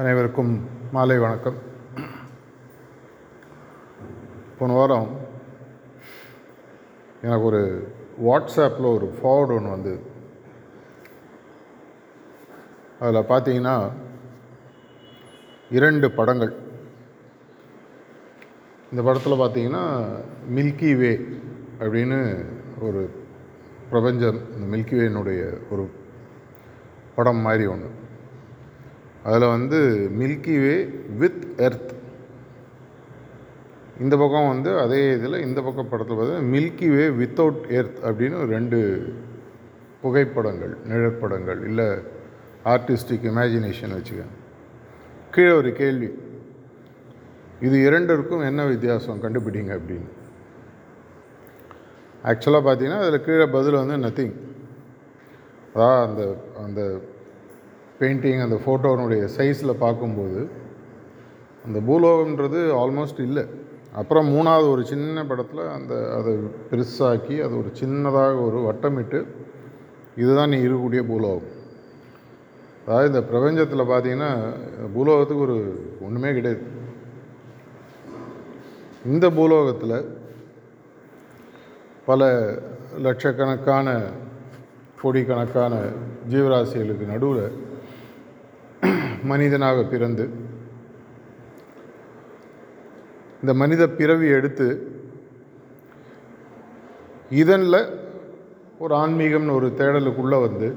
அனைவருக்கும் மாலை வணக்கம். போன வாரம் எனக்கு ஒரு வாட்ஸ்அப்பில் ஒரு ஃபார்வர்டு ஒன்று வந்து. அதில் பார்த்தீங்கன்னா இரண்டு படங்கள். இந்த படத்தில் பார்த்தீங்கன்னா மில்கி வே அப்படின்னு ஒரு பிரபஞ்சம் இந்த மில்கி வேனுடைய ஒரு படம் மாதிரி ஒன்று அதில் வந்து மில்கி வே வித் எர்த் இந்த பக்கம் வந்து அதே இதில் இந்த பக்கம் படத்தில் பார்த்தீங்கன்னா மில்கி வே வித்தவுட் எர்த் அப்படின்னு ரெண்டு புகைப்படங்கள் நிழற்படங்கள் இல்லை ஆர்டிஸ்டிக் இமேஜினேஷன் வச்சுக்கோங்க. கீழே ஒரு கேள்வி. இது இரண்டிற்கும் என்ன வித்தியாசம் கண்டுபிடிங்க அப்படின்னு. ஆக்சுவலாக பார்த்தீங்கன்னா அதில் கீழே பதில் வந்து நத்திங் அதான் அந்த அந்த பெயிண்டிங் அந்த ஃபோட்டோனுடைய சைஸில் பார்க்கும்போது அந்த பூலோகம்ன்றது ஆல்மோஸ்ட் இல்லை. அப்புறம் மூணாவது ஒரு சின்ன படத்தில் அந்த அதை பெருசாக்கி அது ஒரு சின்னதாக ஒரு வட்டமிட்டு இதுதான் நீ இருக்கக்கூடிய பூலோகம். அதாவது இந்த பிரபஞ்சத்தில் பார்த்தீங்கன்னா பூலோகத்துக்கு ஒரு ஒன்றுமே கிடையாது. இந்த பூலோகத்தில் பல லட்சக்கணக்கான கோடிக்கணக்கான ஜீவராசிகளுக்கு நடுவில் மனிதனாக பிறந்து இந்த மனித பிறவி எடுத்து இதனில் ஒரு ஆன்மீகம்னு ஒரு தேடலுக்குள்ளே வந்து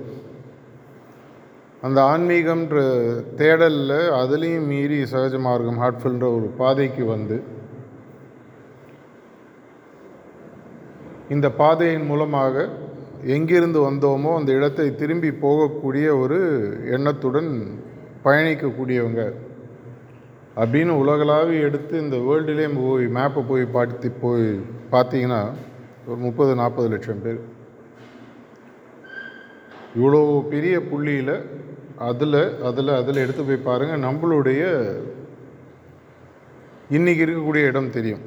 அந்த ஆன்மீகம்ன்ற தேடலில் அதுலேயும் மீறி சகஜ மார்க்கம் ஹார்ட்ஃபுல்ன்ற ஒரு பாதைக்கு வந்து இந்த பாதையின் மூலமாக எங்கிருந்து வந்தோமோ அந்த இடத்தை திரும்பி போகக்கூடிய ஒரு எண்ணத்துடன் பயணிக்கக்கூடியவங்க அப்படின்னு உலகளாவே எடுத்து இந்த வேர்ல்டுலேயே போய் மேப்பை போய் பார்த்து போய் பார்த்தீங்கன்னா ஒரு முப்பது நாற்பது லட்சம் பேர். இவ்வளோ பெரிய புள்ளியில் அதில் அதில் அதில் எடுத்து போய் பாருங்கள் நம்மளுடைய இன்றைக்கி இருக்கக்கூடிய இடம் தெரியும்.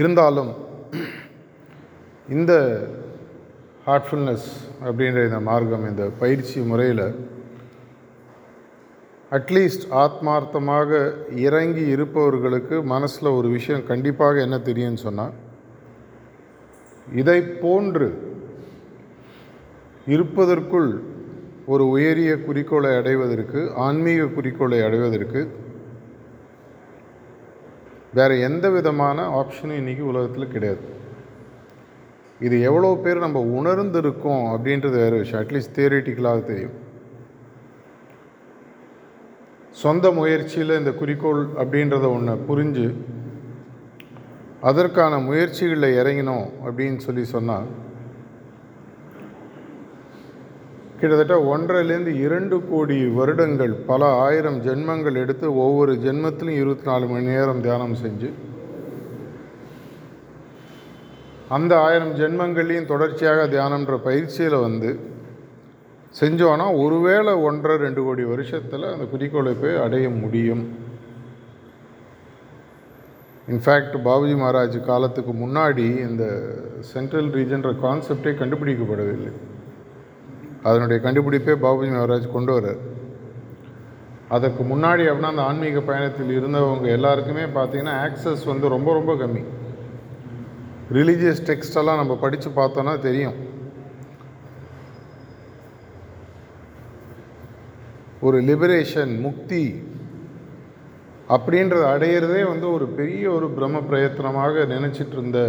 இருந்தாலும் இந்த ஹார்ட்ஃபுல்னஸ் அப்படின்ற இந்த மார்க்கம் இந்த பயிற்சி முறையில் அட்லீஸ்ட் ஆத்மார்த்தமாக இறங்கி இருப்பவர்களுக்கு மனசில் ஒரு விஷயம் கண்டிப்பாக என்ன தெரியும்னு சொன்னால் இதை போன்று இருப்பதற்குள் ஒரு உயரிய குறிக்கோளை அடைவதற்கு ஆன்மீக குறிக்கோளை அடைவதற்கு வேறு எந்த விதமான ஆப்ஷனும் இன்றைக்கி உலகத்தில் கிடையாது. இது எவ்வளோ பேர் நம்ம உணர்ந்திருக்கோம் அப்படின்றது வேறு விஷயம். அட்லீஸ்ட் தியரிட்டிக்கலாக தெரியும். சொந்த முயற்சியில் இந்த குறிக்கோள் அப்படின்றத ஒன்று புரிஞ்சு அதற்கான முயற்சிகளில் இறங்கினோம் அப்படின்னு சொல்லி சொன்னால் கிட்டத்தட்ட ஒன்றரைலேருந்து இரண்டு கோடி வருடங்கள் பல ஆயிரம் ஜென்மங்கள் எடுத்து ஒவ்வொரு ஜென்மத்திலும் இருபத்தி நாலு மணி நேரம் தியானம் செஞ்சு அந்த ஆயிரம் ஜென்மங்களையும் தொடர்ச்சியாக தியானம்ன்ற பயிற்சியில் வந்து செஞ்சோன்னா ஒருவேளை ஒன்றரை ரெண்டு கோடி வருஷத்தில் அந்த குறிக்கோளை போய் அடைய முடியும். இன்ஃபேக்ட் பாபுஜி மகாராஜ் காலத்துக்கு முன்னாடி இந்த சென்ட்ரல் ரீஜன்ற கான்செப்டே கண்டுபிடிக்கப்படவில்லை. அதனுடைய கண்டுபிடிப்பே பாபுஜி மகாராஜ் கொண்டு வர்றார். அதற்கு முன்னாடி அப்படின்னா அந்த ஆன்மீக பயணத்தில் இருந்தவங்க எல்லாருக்குமே பார்த்தீங்கன்னா ஆக்சஸ் வந்து ரொம்ப ரொம்ப கம்மி. ரிலீஜியஸ் டெக்ஸ்டெல்லாம் நம்ம படித்து பார்த்தோன்னா தெரியும். ஒரு லிபரேஷன் முக்தி அப்படின்றத அடையிறதே வந்து ஒரு பெரிய ஒரு பிரம்ம பிரயத்தனமாக நினச்சிட்டு இருந்த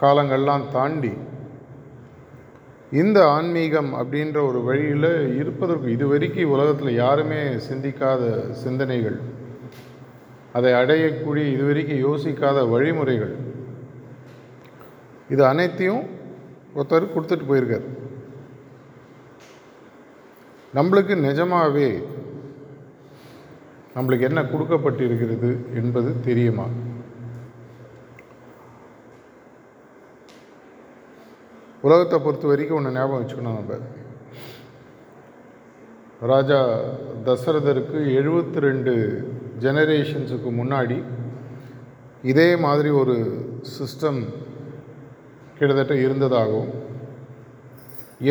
காலங்கள்லாம் தாண்டி இந்த ஆன்மீகம் அப்படின்ற ஒரு வழியில் இருப்பதற்கு இது வரைக்கும் உலகத்தில் யாருமே சிந்திக்காத சிந்தனைகள் அதை அடையக்கூடிய இது வரைக்கும் யோசிக்காத வழிமுறைகள் இது அனைத்தையும் ஒருத்தர் கொடுத்துட்டு போயிருக்கார். நம்மளுக்கு நிஜமாகவே நம்மளுக்கு என்ன கொடுக்கப்பட்டிருக்கிறது என்பது தெரியுமா? உலகத்தை பொறுத்த வரைக்கும் ஒன்று ஞாபகம் வச்சுக்கணும் நம்ம. ராஜா தசரதருக்கு எழுபத்தி ரெண்டு ஜெனரேஷன்ஸுக்கு முன்னாடி இதே மாதிரி ஒரு சிஸ்டம் கிட்டத்தட்ட இருந்ததாகவும்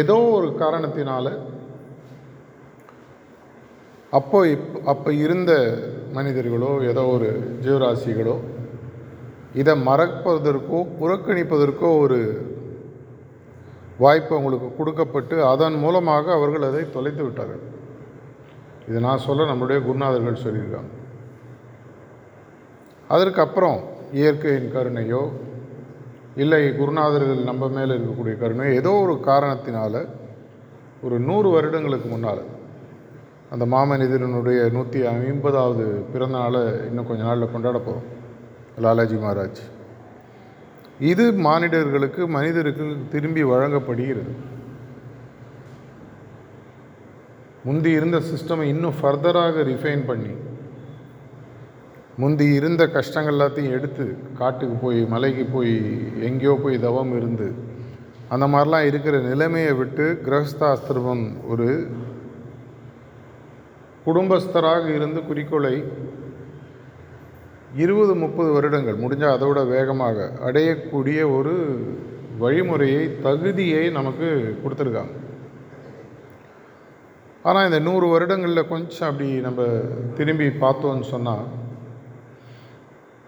ஏதோ ஒரு காரணத்தினால அப்போ இப் அப்போ இருந்த மனிதர்களோ ஏதோ ஒரு ஜீவராசிகளோ இதை மறப்பதற்கோ புறக்கணிப்பதற்கோ ஒரு வாய்ப்பு அவங்களுக்கு கொடுக்கப்பட்டு அதன் மூலமாக அவர்கள் அதை தொலைத்து விட்டார்கள். இது நான் சொல்ல நம்முடைய குருநாதர்கள் சொல்லியிருக்காங்க. அதற்கப்புறம் இயற்கையின் கருணையோ இல்லை குருநாதர்கள் நம்ம மேலே இருக்கக்கூடிய கருணையோ ஏதோ ஒரு காரணத்தினால ஒரு நூறு வருடங்களுக்கு முன்னால் அந்த மாமனிதனுடைய நூற்றி ஐம்பதாவது பிறந்தநாளை இன்னும் கொஞ்ச நாளில் கொண்டாட போகிறோம் லாலாஜி மகாராஜ். இது மானிடர்களுக்கு மனிதருக்கு திரும்பி வழங்கப்படுகிறது. முந்தி இருந்த சிஸ்டமை இன்னும் ஃபர்தராக ரிஃபைன் பண்ணி முந்தி இருந்த கஷ்டங்கள் எல்லாத்தையும் எடுத்து காட்டுக்கு போய் மலைக்கு போய் எங்கேயோ போய் தவம் இருந்து அந்த மாதிரிலாம் இருக்கிற நிலைமையை விட்டு கிரகஸ்தாஸ்திரமம் ஒரு குடும்பஸ்தராக இருந்து குறிக்கோளை இருபது முப்பது வருடங்கள் முடிஞ்சால் அதோட வேகமாக அடையக்கூடிய ஒரு வழிமுறையை தகுதியை நமக்கு கொடுத்துருக்காங்க. ஆனால் இந்த நூறு வருடங்களில் கொஞ்சம் அப்படி நம்ம திரும்பி பார்த்தோன்னு சொன்னால்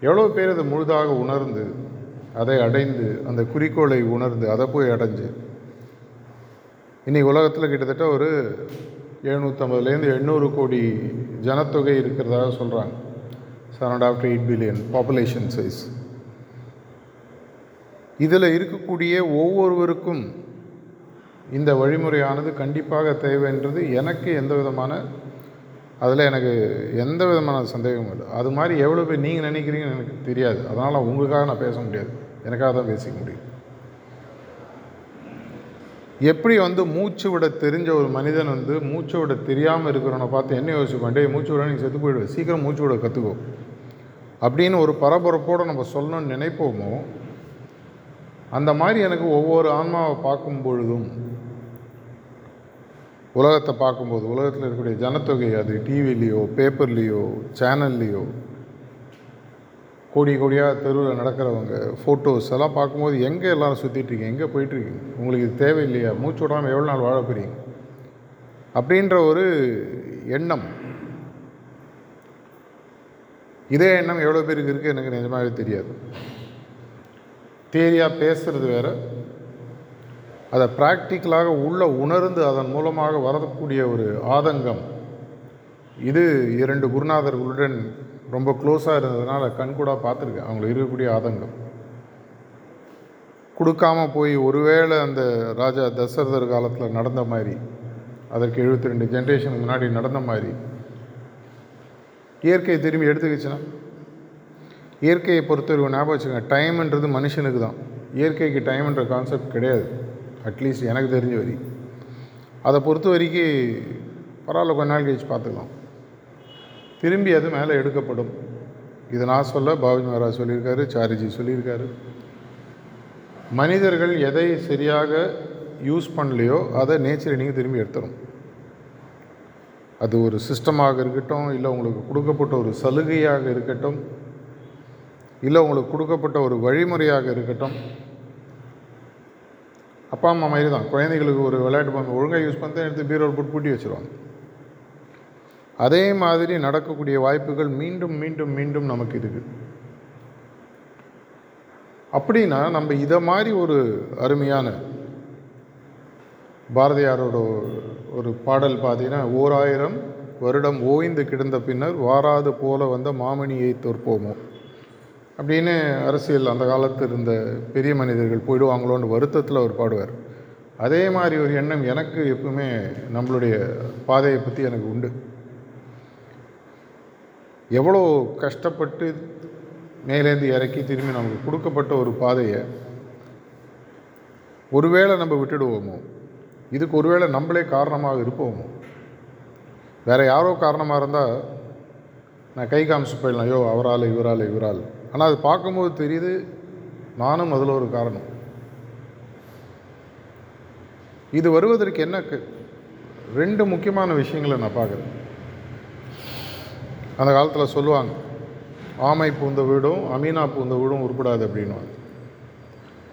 எவ்வளோ பேர் அதை முழுதாக உணர்ந்து அதை அடைந்து அந்த குறிக்கோளை உணர்ந்து அதை போய் அடைஞ்சு இன்றைக்கி உலகத்தில் கிட்டத்தட்ட ஒரு எழுநூற்றம்பதுலேருந்து எண்ணூறு கோடி ஜனத்தொகை இருக்கிறதாக சொல்கிறாங்க seven and half eight billion population size இதில் இருக்கக்கூடிய ஒவ்வொருவருக்கும் இந்த வழிமுறையானது கண்டிப்பாக தேவைன்றது எனக்கு எந்த விதமான அதில் எனக்கு எந்த விதமான சந்தேகமும் இல்லை. அது மாதிரி எவ்வளோ பேர் நீங்கள் நினைக்கிறீங்கன்னு எனக்கு தெரியாது. அதனால் உங்களுக்காக நான் பேச முடியாது. எனக்காக தான் பேசிக்க முடியும். எப்படி வந்து மூச்சு விட தெரிஞ்ச ஒரு மனிதன் வந்து மூச்சு விட தெரியாமல் இருக்கிறவனை பார்த்து என்ன யோசிப்பான்? டே மூச்சு விட நீங்கள் செத்து போயிடுவேன் சீக்கிரம் மூச்சு விட கற்றுக்கோ அப்படின்னு ஒரு பரபரப்போடு நம்ம சொல்லணும்னு நினைப்போமோ? அந்த மாதிரி எனக்கு ஒவ்வொரு ஆன்மாவை பார்க்கும் பொழுதும் உலகத்தை பார்க்கும்போது உலகத்தில் இருக்கக்கூடிய ஜனத்தொகை அது டிவிலேயோ பேப்பர்லேயோ சேனல்லையோ கோடி கோடியாக தெருவில் நடக்கிறவங்க ஃபோட்டோஸ் எல்லாம் பார்க்கும்போது எங்கே எல்லோரும் சுற்றிட்டுருக்கீங்க எங்கே போயிட்டுருக்கீங்க உங்களுக்கு இது தேவையில்லையா? மூச்சு விடாமல் எவ்வளோ நாள் வாழ போகிறீங்க அப்படின்ற ஒரு எண்ணம். இதே எண்ணம் எவ்வளோ பேருக்கு இருக்குது எனக்கு நிஜமாகவே தெரியாது. தேரியாக பேசுகிறது வேறு. அதை ப்ராக்டிக்கலாக உள்ள உணர்ந்து அதன் மூலமாக வரக்கூடிய ஒரு ஆதங்கம். இது இரண்டு குருநாதர்களுடன் ரொம்ப க்ளோஸாக இருந்ததுனால கண்கூடாக பார்த்துருக்கேன். அவங்களுக்கு இருக்கக்கூடிய ஆதங்கம். கொடுக்காம போய் ஒருவேளை அந்த ராஜா தசரதர் காலத்தில் நடந்த மாதிரி அதற்கு எழுபத்தி ரெண்டு ஜென்ரேஷனுக்கு முன்னாடி நடந்த மாதிரி இயற்கை திரும்பி எடுத்துக்கிச்சுன்னா? இயற்கையை பொறுத்தவரைக்கும் ஞாபகம் வச்சுக்கோங்க டைம்ன்றது மனுஷனுக்கு தான். இயற்கைக்கு டைம்ன்ற கான்செப்ட் கிடையாது. அட்லீஸ்ட் எனக்கு தெரிஞ்ச வரி அதை பொறுத்த வரைக்கும் பரவாயில்ல கொஞ்ச நாள் கழிச்சு பார்த்துக்கலாம். திரும்பி அது மேலே எடுக்கப்படும். இதை நான் சொல்ல பாபுஜி மகாராஜ் சொல்லியிருக்காரு சாரிஜி சொல்லியிருக்காரு. மனிதர்கள் எதை சரியாக யூஸ் பண்ணலையோ அதை நேச்சரை நீங்கள் திரும்பி எடுத்துடும் அது ஒரு சிஸ்டமாக இருக்கட்டும் இல்லை உங்களுக்கு கொடுக்கப்பட்ட ஒரு சலுகையாக இருக்கட்டும் இல்லை உங்களுக்கு கொடுக்கப்பட்ட ஒரு வழிமுறையாக இருக்கட்டும். அப்பா அம்மா மாதிரி தான். குழந்தைகளுக்கு ஒரு விளையாட்டு பொம்மை ஒழுங்காக யூஸ் பண்ணி எடுத்து பீரோல் போட்டு பூட்டி வச்சுருவாங்க. அதே மாதிரி நடக்கக்கூடிய வாய்ப்புகள் மீண்டும் மீண்டும் மீண்டும் நமக்கு இருக்குது. அப்படின்னா நம்ம இதை மாதிரி ஒரு அருமையான பாரதியாரோட ஒரு பாடல் பார்த்தீங்கன்னா ஓராயிரம் வருடம் ஓய்ந்து கிடந்த பின்னர் வாராது போல வந்த மாமணியை தோற்போமோ? அப்படின்னு அரசியல் அந்த காலத்தில் இருந்த பெரிய மனிதர்கள் போயிடுவாங்களோன்னு வருத்தத்தில் அவர் பாடுவார். அதே மாதிரி ஒரு எண்ணம் எனக்கு எப்பவுமே நம்மளுடைய பாதையை பற்றி எனக்கு உண்டு. எவ்வளோ கஷ்டப்பட்டு மேலேருந்து இறக்கி திரும்பி நமக்கு கொடுக்கப்பட்ட ஒரு பாதையை ஒருவேளை நம்ம விட்டுடுவோமோ? இதுக்கு ஒருவேளை நம்மளே காரணமாக இருப்போமோ? வேறு யாரோ காரணமாக இருந்தால் நான் கை காமிச்சு போயிடலாம். ஐயோ அவரால் இவரால் இவரால். ஆனால் அது பார்க்கும்போது தெரியுது நானும் அதில் ஒரு காரணம். இது வருவதற்கு என்ன ரெண்டு முக்கியமான விஷயங்களை நான் பார்க்குறேன். அந்த காலத்தில் சொல்லுவாங்க ஆமை பூந்த வீடும் அமீனா பூந்த வீடும் உருப்படாது அப்படின்வாங்க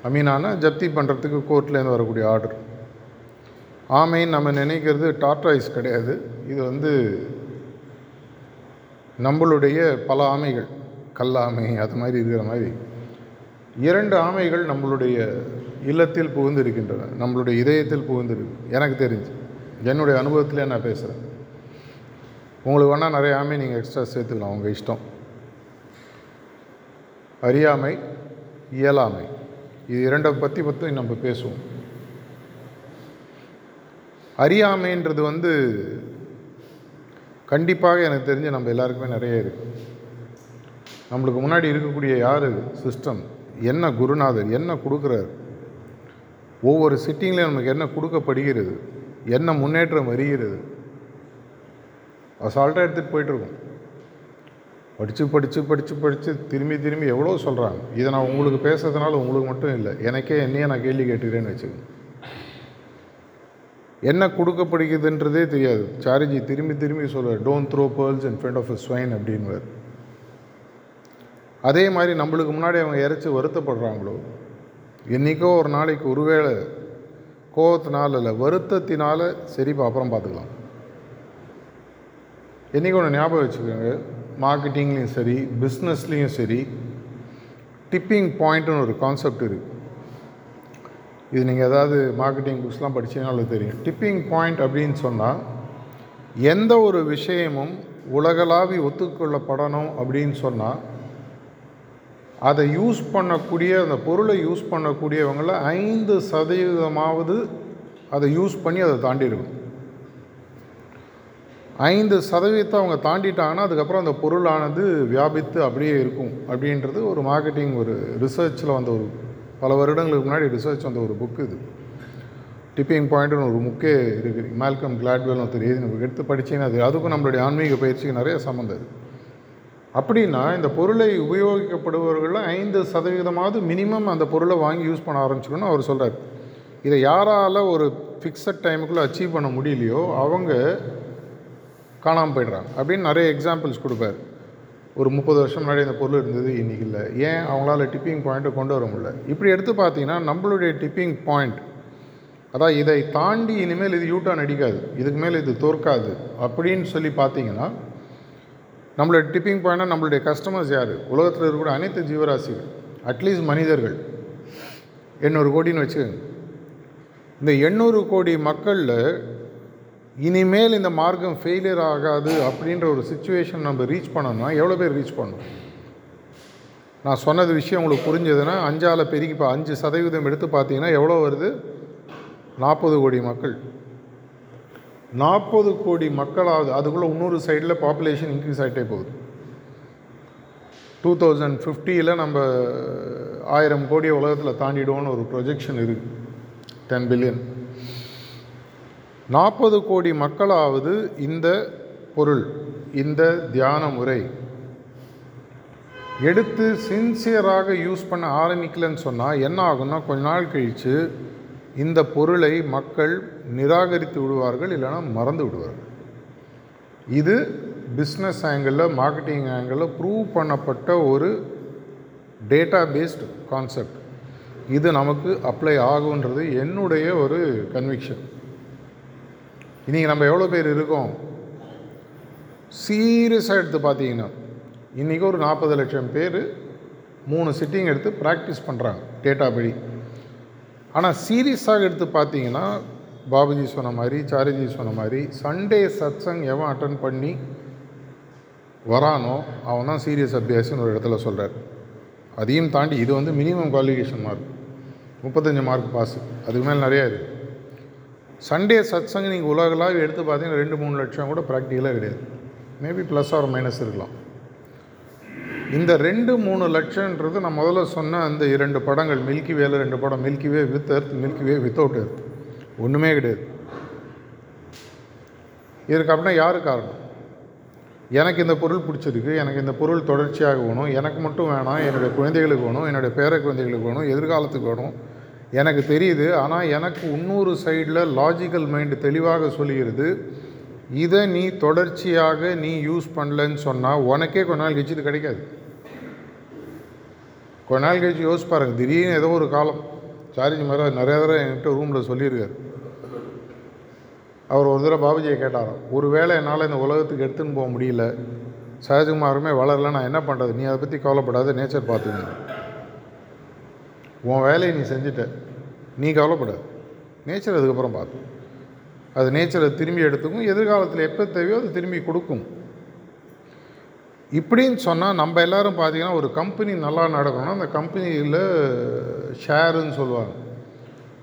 அமீனானா ஜப்தி பண்ணுறதுக்கு கோர்ட்லேருந்து வரக்கூடிய ஆர்டர் ஆமைன்னு நம்ம நினைக்கிறது டார்டாய்ஸ் கிடையாது. இது வந்து நம்மளுடைய பல ஆமைகள் கல்லாமை அது மாதிரி இருக்கிற மாதிரி. இரண்டு ஆமைகள் நம்மளுடைய இல்லத்தில் புகுந்திருக்கின்றன நம்மளுடைய இதயத்தில் புகுந்திருக்கு எனக்கு தெரிஞ்சு. என்னுடைய அனுபவத்திலே நான் பேசுகிறேன் உங்களுக்கு வேணால் நிறைய ஆமை நீங்கள் எக்ஸ்ட்ரா சேர்த்துக்கலாம் உங்கள் இஷ்டம். அறியாமை இயலாமை. இது இரண்டை பற்றி பற்றி நம்ம பேசுவோம். அறியாமைன்றது வந்து கண்டிப்பாக எனக்கு தெரிஞ்சு நம்ம எல்லாருக்குமே நிறைய இருக்குது நம்மளுக்கு முன்னாடி இருக்கக்கூடிய யார்? சிஸ்டம் என்ன குருநாதர் என்ன கொடுக்குறார்? ஒவ்வொரு சிட்டிங்லேயும் நமக்கு என்ன கொடுக்கப்படுகிறது? என்ன முன்னேற்றம் வருகிறது? அசால்ட்டாக எடுத்துகிட்டு போயிட்டுருக்கோம். படித்து படித்து படித்து படித்து திரும்பி திரும்பி எவ்வளோ சொல்கிறாங்க இதை நான் உங்களுக்கு பேசுறதுனால உங்களுக்கு மட்டும் இல்லை எனக்கே என்னையே நான் கேள்வி கேட்டுக்கிறேன்னு வச்சுக்கோங்க. என்ன கொடுக்கப்படுகிறதுன்றதே தெரியாது. சாரிஜி திரும்பி திரும்பி சொல்லுவார் don't throw pearls in front of a swine அப்படின்வார் அதே மாதிரி நம்மளுக்கு முன்னாடி அவங்க இறச்சி வருத்தப்படுறாங்களோ? என்றைக்கோ ஒரு நாளைக்கு ஒருவேளை கோவத்தினால இல்லை வருத்தத்தினால சரிப்பா அப்புறம் பார்த்துக்கலாம். என்றைக்கு ஒன்று ஞாபகம் வச்சுக்கோங்க. மார்க்கெட்டிங்லேயும் சரி பிஸ்னஸ்லேயும் சரி டிப்பிங் பாயிண்ட்டுன்னு ஒரு கான்செப்ட் இருக்குது இது நீங்கள் ஏதாவது மார்க்கெட்டிங் புக்ஸ்லாம் படிச்சீங்கனாலும் தெரியும். டிப்பிங் பாயிண்ட் அப்படின்னு சொன்னால் எந்த ஒரு விஷயமும் உலகளாவி ஒத்துக்கொள்ளப்படணும் அப்படின்னு சொன்னால் அதை யூஸ் பண்ணக்கூடிய அந்த பொருளை யூஸ் பண்ணக்கூடியவங்கள ஐந்து சதவீதமாவது அதை யூஸ் பண்ணி அதை தாண்டிடுக்கும் ஐந்து சதவீதத்தை அவங்க தாண்டிட்டாங்கன்னா அதுக்கப்புறம் அந்த பொருளானது வியாபித்து அப்படியே இருக்கும். அப்படின்றது ஒரு மார்க்கெட்டிங் ஒரு ரிசர்ச்சில் வந்த ஒரு பல வருடங்களுக்கு முன்னாடி ரிசர்ச் வந்த ஒரு புக்கு இது. டிப்பிங் பாயிண்ட்னு ஒரு முக்கிய இருக்குது மேல்கம் கிளாட்வெல் ஒருத்தர் எழுதி நம்ம எடுத்து படித்தீங்கன்னா அது அதுக்கும் நம்மளுடைய ஆன்மீக பயிற்சிக்கு நிறைய சம்மந்தம் இருக்குது அப்படின்னா இந்த பொருளை உபயோகிக்கப்படுபவர்களில் ஐந்து சதவீதமாவது மினிமம் அந்த பொருளை வாங்கி யூஸ் பண்ண ஆரம்பிச்சிக்கணும்னு அவர் சொல்கிறார் இதை யாரால் ஒரு ஃபிக்ஸட் டைமுக்குள்ளே அச்சீவ் பண்ண முடியலையோ அவங்க காணாமல் போயிடுறாங்க. அப்படின்னு நிறைய எக்ஸாம்பிள்ஸ் கொடுப்பார். ஒரு முப்பது வருஷம் முன்னாடி இந்த பொருள் இருந்தது இன்றைக்கி இல்லை. ஏன் அவங்களால டிப்பிங் பாயிண்ட்டை கொண்டு வர முடியல? இப்படி எடுத்து பார்த்தீங்கன்னா நம்மளுடைய டிப்பிங் பாயிண்ட் அதான் இதை தாண்டி இனிமேல் இது யூட்டான் அடிக்காது. இதுக்கு மேலே இது தோற்காது. அப்படின்னு சொல்லி பார்த்தீங்கன்னா நம்மளோட டிப்பிங் பாயிண்ட்னா நம்மளுடைய கஸ்டமர்ஸ் யார்? உலகத்தில் இருக்கக்கூடிய அனைத்து ஜீவராசிகள் அட்லீஸ்ட் மனிதர்கள். எண்ணூறு கோடின்னு வச்சுக்கோங்க. இந்த எண்ணூறு கோடி மக்களில் இனிமேல் இந்த மார்க்கம் ஃபெயிலியர் ஆகாது அப்படின்ற ஒரு சுச்சுவேஷன் நம்ம ரீச் பண்ணோம்னா எவ்வளோ பேர் ரீச் பண்ணணும்? நான் சொன்னது விஷயம் உங்களுக்கு புரிஞ்சதுன்னா அஞ்சால் பெருகி இப்போ அஞ்சு சதவீதம் எடுத்து பார்த்தீங்கன்னா எவ்வளோ வருது? நாற்பது கோடி மக்கள். நாற்பது கோடி மக்களாவது அதுக்குள்ளே இன்னொரு சைடில் பாப்புலேஷன் இன்க்ரீஸ் ஆகிட்டே போகுது. டூ தௌசண்ட் ஃபிஃப்டியில் நம்ம ஆயிரம் கோடி உலகத்தில் தாண்டிடுவோன்னு ஒரு ப்ரொஜெக்ஷன் இருக்குது டென் பில்லியன் நாற்பது கோடி மக்களாவது இந்த பொருள் இந்த தியான முறை. எடுத்து சின்சியராக யூஸ் பண்ண ஆரம்பிக்கலன்னு சொன்னால் என்ன ஆகும்னா கொஞ்ச நாள் கழித்து இந்த பொருளை மக்கள் நிராகரித்து விடுவார்கள் இல்லைன்னா மறந்து விடுவார்கள். இது பிஸ்னஸ் ஆங்கிளில் மார்க்கெட்டிங் ஆங்கிளில் ப்ரூவ் பண்ணப்பட்ட ஒரு டேட்டா பேஸ்டு கான்செப்ட் இது நமக்கு அப்ளை ஆகுன்றது என்னுடைய ஒரு கன்விக்ஷன் இன்றைக்கி நம்ம எவ்வளோ பேர் இருக்கோம்? சீரியஸாக எடுத்து பார்த்தீங்கன்னா இன்றைக்கி ஒரு நாற்பது லட்சம் பேர் மூணு சிட்டிங் எடுத்து ப்ராக்டிஸ் பண்ணுறாங்க டேட்டா படி. ஆனால் சீரியஸாக எடுத்து பார்த்தீங்கன்னா பாபுஜி சொன்ன மாதிரி சாரிஜி சொன்ன மாதிரி சண்டே சத்சங் எவன் அட்டன் பண்ணி வரானோ அவன் தான் சீரியஸ் அபியாசன்னு ஒரு இடத்துல சொல்கிறார் அதையும் தாண்டி இது வந்து மினிமம் குவாலிஃபிகேஷன் மார்க் முப்பத்தஞ்சு மார்க் பாஸு அதுக்கு மேலே நிறையா இருக்குது சண்டே சத்சங்க நீங்கள் உலகளாக எடுத்து பார்த்தீங்கன்னா ரெண்டு மூணு லட்சம் கூட ப்ராக்டிக்கலாக கிடையாது. மேபி ப்ளஸ் ஆர் மைனஸ் இருக்கலாம். இந்த ரெண்டு மூணு லட்சன்றது நான் முதல்ல சொன்ன அந்த இரண்டு படங்கள் மில்கி வேல ரெண்டு படம் milky way with earth milky way without earth ஒன்றுமே கிடையாது. இதற்கு அப்படின்னா யார் காரணம்? எனக்கு இந்த பொருள் பிடிச்சிருக்கு எனக்கு இந்த பொருள் தொடர்ச்சியாக வேணும் எனக்கு மட்டும் வேணாம் என்னுடைய குழந்தைகளுக்கு வேணும் என்னுடைய பேர குழந்தைகளுக்கு வேணும் எதிர்காலத்துக்கு வேணும் எனக்கு தெரியுது ஆனால் எனக்கு இன்னொரு சைடில் லாஜிக்கல் மைண்டு தெளிவாக சொல்லிடுது இதை நீ தொடர்ச்சியாக நீ யூஸ் பண்ணலன்னு சொன்னால் உனக்கே கொஞ்ச நாள் கழிச்சு இது கிடைக்காது. கொஞ்ச நாள் கழிச்சு யோசிச்சு பாருங்கள் திடீர்னு ஏதோ ஒரு காலம். சார்ஜி மாதிரி நிறைய தடவை என்கிட்ட ரூமில் சொல்லியிருக்காரு. அவர் ஒரு தடவை பாபுஜியை கேட்டாராம் ஒரு வேளை என்னால் இந்த உலகத்துக்கு எடுத்துன்னு போக முடியல சகஜகுமாருமே வளரல நான் என்ன பண்ணுறது நீ அதை பற்றி கவலைப்படாத நேச்சர் பார்த்துக்கணும் உன் வேலையை நீ செஞ்சுட்ட. நீ கவலைப்பட நேச்சர் அதுக்கப்புறம் பார்த்து அது நேச்சரை திரும்பி எடுத்துக்கும். எதிர்காலத்தில் எப்போ தேவையோ அது திரும்பி கொடுக்கும். இப்படின்னு சொன்னால் நம்ம எல்லாரும் பார்த்தீங்கன்னா ஒரு கம்பெனி நல்லா நடக்கணும்னா அந்த கம்பெனியில் ஷேருன்னு சொல்லுவாங்க.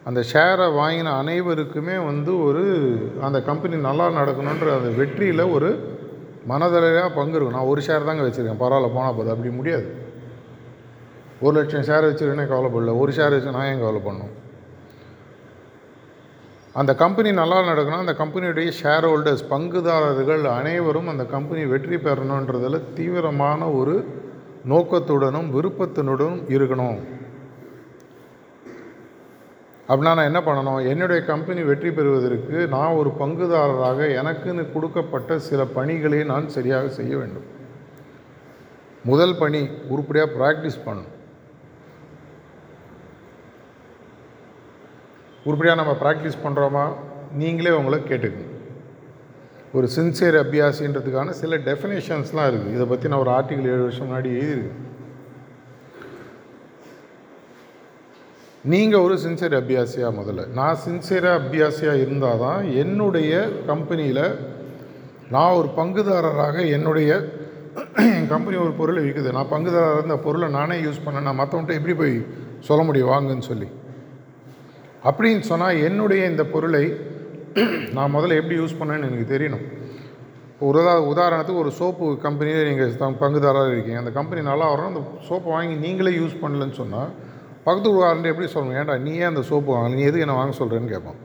அந்த ஷேரை வாங்கின அனைவருக்குமே வந்து ஒரு அந்த கம்பெனி நல்லா நடக்கணுன்ற அந்த வெற்றியில் ஒரு மனதளவாக பங்கு இருக்கும். நான் ஒரு ஷேர் தாங்க வச்சுருக்கேன். பரவாயில்ல போனால் போதும். அப்படி முடியாது. ஒரு லட்சம் ஷேர் வச்சுருக்கேனே கவலைப்படல. ஒரு ஷேர் வச்சு நான் ஏன் கவலை பண்ணும் அந்த கம்பெனி நல்லா நடக்கணும். அந்த கம்பெனியுடைய ஷேர் ஹோல்டர்ஸ் பங்குதாரர்கள் அனைவரும் அந்த கம்பெனி வெற்றி பெறணுன்றதில் தீவிரமான ஒரு நோக்கத்துடனும் விருப்பத்தினுடனும் இருக்கணும். அப்படின்னா நான் என்ன பண்ணணும்? என்னுடைய கம்பெனி வெற்றி பெறுவதற்கு நான் ஒரு பங்குதாரராக எனக்குன்னு கொடுக்கப்பட்ட சில பணிகளை நான் சரியாக செய்ய வேண்டும். முதல் பணி உருப்படியாக ப்ராக்டிஸ் பண்ணணும். உருப்படியாக நம்ம ப்ராக்டிஸ் பண்ணுறோமா நீங்களே உங்களை கேட்டுக்கணும். ஒரு சின்சியர் அபியாசின்றதுக்கான சில டெஃபினேஷன்ஸ்லாம் இருக்குது இதை பற்றி நான் ஒரு ஆர்டிக்கல் ஏழு வருஷம் முன்னாடி எழுதியிருக்கேன். நீங்கள் ஒரு சின்சியர் அபியாசியாக முதல்ல. நான் சின்சியராக அபியாசியாக இருந்தால் தான் என்னுடைய கம்பெனியில் நான் ஒரு பங்குதாரராக என்னுடைய கம்பெனி ஒரு பொருளை விற்குது நான் பங்குதாரராக இருந்த பொருளை நானே யூஸ் பண்ணேன். நான் மற்றவன்ட்ட எப்படி போய் சொல்ல முடியும்? வாங்குன்னு சொல்லி. அப்படின்னு சொன்னால் என்னுடைய இந்த பொருளை நான் முதல்ல எப்படி யூஸ் பண்ணேன்னு எனக்கு தெரியணும். ஒரு உதாரணத்துக்கு ஒரு சோப்பு கம்பெனியில் நீங்கள் பங்குதாரராக இருக்கீங்க. அந்த கம்பெனி நல்லா வரணும். அந்த சோப்பை வாங்கி நீங்களே யூஸ் பண்ணலன்னு சொன்னால் பக்கத்து ஊர்காரன் எப்படி சொல்லணும்? ஏன்டா நீ ஏன் அந்த சோப்பு வாங்கல நீ எதுக்கு என்ன வாங்க சொல்கிறேன்னு கேட்பான்.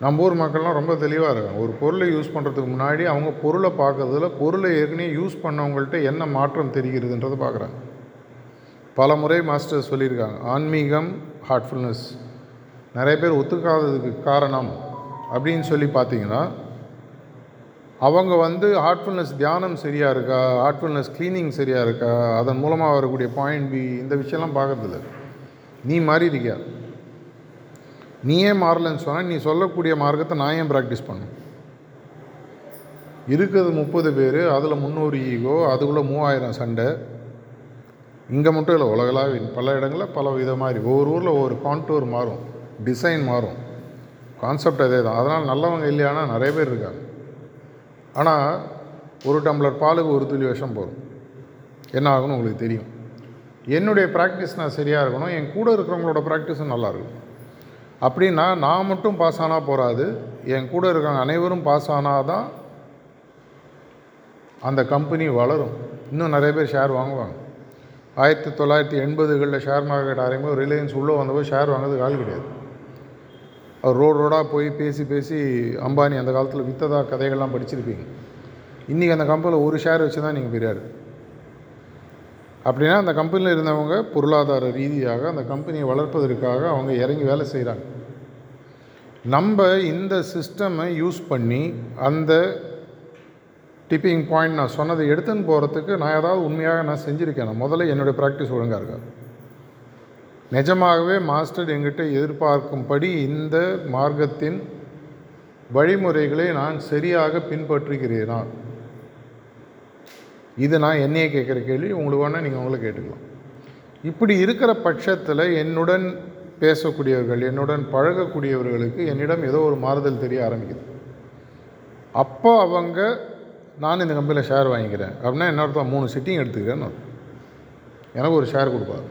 நம்ம ஊர் மக்கள்லாம் ரொம்ப தெளிவாக இருக்காங்க. ஒரு பொருளை யூஸ் பண்ணுறதுக்கு முன்னாடி அவங்க பொருளை பார்க்கறதுல பொருளை ஏற்கனவே யூஸ் பண்ணவங்கள்ட்ட என்ன மாற்றம் தெரிகிறதுன்றதை பார்க்குறாங்க. பல முறை மாஸ்டர் சொல்லியிருக்காங்க. ஆன்மீகம் ஹார்ட்ஃபுல்னஸ் நிறைய பேர் ஒத்துக்காததுக்கு காரணம் அப்படின்னு சொல்லி பார்த்தீங்கன்னா அவங்க வந்து ஹார்ட்ஃபுல்னஸ் தியானம் சரியாக இருக்கா ஹார்ட்ஃபுல்னஸ் க்ளீனிங் சரியாக இருக்கா அதன் மூலமாக வரக்கூடிய பாயிண்ட் பி இந்த விஷயம்லாம் பார்க்கறதில்ல. நீ மாறி இருக்கியா? நீ ஏன் மாறலன்னு சொன்னால் நீ சொல்லக்கூடிய மார்க்கத்தை நான் ஏன் ப்ராக்டிஸ் பண்ணும் இருக்கிறது முப்பது பேர் அதில் முந்நூறு ஈகோ அதுக்குள்ளே மூவாயிரம் சண்டை. இங்கே மட்டும் இல்லை உலகளாவின் பல இடங்களில் பல விதமாக ஒவ்வொரு ஊரில் ஒவ்வொரு கான்டூர் மாறும் டிசைன் மாறும். கான்செப்ட் அதே தான் அதனால் நல்லவங்க இல்லையானா நிறைய பேர் இருக்காங்க. ஆனால் ஒரு டம்ளர் பாலுக்கு ஒரு துளி விஷம் போகும் என்ன ஆகும்னு உங்களுக்கு தெரியும். என்னுடைய ப்ராக்டிஸ் நான் சரியாக இருக்கணும் என் கூட இருக்கிறவங்களோட ப்ராக்டிஸும் நல்லா இருக்கும் அப்படின்னா நான் மட்டும் பாஸ் ஆனால் போகாது என் கூட இருக்கிறவங்க அனைவரும் பாஸ் ஆனால் தான் அந்த கம்பெனி வளரும். இன்னும் நிறைய பேர் ஷேர் வாங்குவாங்க. ஆயிரத்தி தொள்ளாயிரத்தி எண்பதுகளில் ஷேர் மார்க்கெட் ஆரம்பிக்கும் ரிலையன்ஸ் உள்ளே வந்தபோது ஷேர் வாங்குறதுக்கு ஆள் கிடையாது. அவர் ரோடு ரோடாக போய் பேசி பேசி அம்பானி அந்த காலத்தில் வித்ததா கதைகள்லாம் படிச்சிருப்பீங்க. இன்றைக்கி அந்த கம்பெனியில் ஒரு ஷேர் வச்சு தான் நீங்கள் பெரியார். அப்படின்னா அந்த கம்பெனியில் இருந்தவங்க பொருளாதார ரீதியாக அந்த கம்பெனியை வளர்ப்பதற்காக அவங்க இறங்கி வேலை செய்கிறாங்க நம்ம இந்த சிஸ்டமை யூஸ் பண்ணி அந்த டிப்பிங் பாயிண்ட் நான் சொன்னதை எடுத்துன்னு போகிறதுக்கு நான் ஏதாவது உண்மையாக நான் செஞ்சுருக்கேன்? நான் முதல்ல என்னுடைய ப்ராக்டிஸ் ஒழுங்காக இருக்காது நிஜமாகவே மாஸ்டர் எங்கிட்ட எதிர்பார்க்கும்படி இந்த மார்க்கத்தின் வழிமுறைகளை நான் சரியாக பின்பற்றுகிறேனா? இது நான் என்னையே கேட்குற கேள்வி. உங்களுக்கு வேணால் நீங்கள் உங்களை கேட்டுக்கலாம். இப்படி இருக்கிற பட்சத்தில் என்னுடன் பேசக்கூடியவர்கள் என்னுடன் பழகக்கூடியவர்களுக்கு என்னிடம் ஏதோ ஒரு மாறுதல் தெரிய ஆரம்பிக்குது. அப்போ அவங்க நான் இந்த கம்பெனியில் ஷேர் வாங்கிக்கிறேன். அப்படின்னா என்ன மூணு சிட்டிங் எடுத்துக்கிறேன்னு எனக்கு ஒரு ஷேர் கொடுப்பார்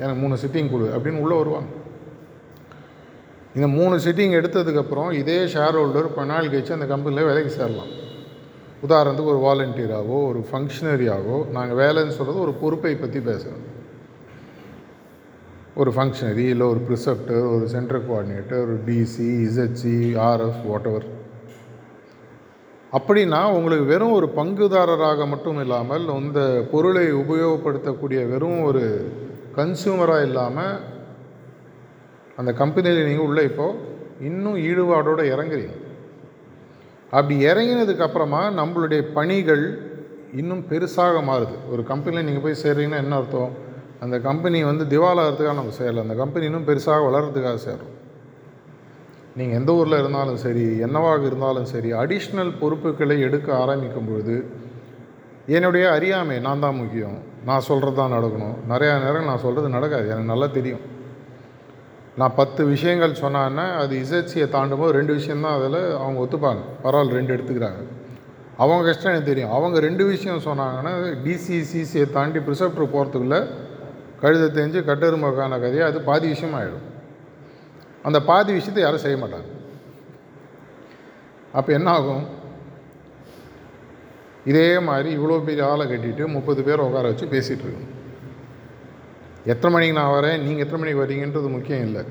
எனக்கு மூணு சிட்டிங் கொடு அப்படின்னு உள்ளே வருவாங்க இந்த மூணு சிட்டிங் எடுத்ததுக்கப்புறம் இதே ஷேர் ஹோல்டர் கொஞ்ச நாள் கழிச்சு அந்த கம்பெனியில் வேலைக்கு சேரலாம். உதாரணத்துக்கு ஒரு வாலண்டியராகவோ ஒரு ஃபங்க்ஷனரியாகவோ நாங்கள் வேலைன்னு சொல்கிறது ஒரு பொறுப்பை பற்றி பேசுகிறோம் ஒரு ஃபங்க்ஷனரி இல்லை ஒரு ப்ரிசெப்டர் ஒரு சென்ட்ரல் கோஆர்டினேட்டர் ஒரு DC ZC RF whatever அப்படின்னா உங்களுக்கு வெறும் ஒரு பங்குதாரராக மட்டும் இல்லாமல் இந்த பொருளை உபயோகப்படுத்தக்கூடிய வெறும் ஒரு கன்சியூமராக இல்லாமல் அந்த கம்பெனியில் நீங்கள் உள்ளே இப்போது இன்னும் ஈடுபாடோடு இறங்குறீங்க. அப்படி இறங்கினதுக்கு அப்புறமா நம்மளுடைய பணிகள் இன்னும் பெருசாக மாறுது. ஒரு கம்பெனியில் நீங்கள் போய் சேர்றீங்கன்னா என்ன அர்த்தம்? அந்த கம்பெனி வந்து திவாலாகிறதுக்காக நம்ம சேரலை அந்த கம்பெனி இன்னும் பெருசாக வளர்கிறதுக்காக சேர்றோம் நீங்கள் எந்த ஊரில் இருந்தாலும் சரி என்னவாக இருந்தாலும் சரி அடிஷ்னல் பொறுப்புகளை எடுக்க ஆரம்பிக்கும் பொழுது என்னுடைய அறியாமை நான் தான் முக்கியம். நான் சொல்கிறது தான் நடக்கணும். நிறையா நேரம் நான் சொல்கிறது நடக்காது. எனக்கு நல்லா தெரியும். நான் பத்து விஷயங்கள் சொன்னான்னா அது இசட்சியை தாண்டும் போது ரெண்டு விஷயந்தான் அதில் அவங்க ஒத்துப்பாங்க. பரவாயில்ல ரெண்டு எடுத்துக்கிறாங்க. அவங்க கஷ்டம் எனக்கு தெரியும். அவங்க ரெண்டு விஷயம் சொன்னாங்கன்னா டிசிசிசியை தாண்டி ப்ரிசப்டர் போகிறதுக்குள்ள கழுத தெரிஞ்சு கட்டெருமக்கான கதையை அது பாதி விஷயம் ஆகிடும் அந்த பாதி விஷயத்தை யாரும் செய்ய மாட்டாங்க. அப்போ என்ன ஆகும் இதே மாதிரி இவ்வளோ பெரிய ஆளை கட்டிட்டு முப்பது பேர் உட்கார வச்சு பேசிகிட்டு இருக்கணும். எத்தனை மணிக்கு நான் வரேன்? நீங்கள் எத்தனை மணிக்கு வரீங்கன்றது முக்கியம் இல்லை.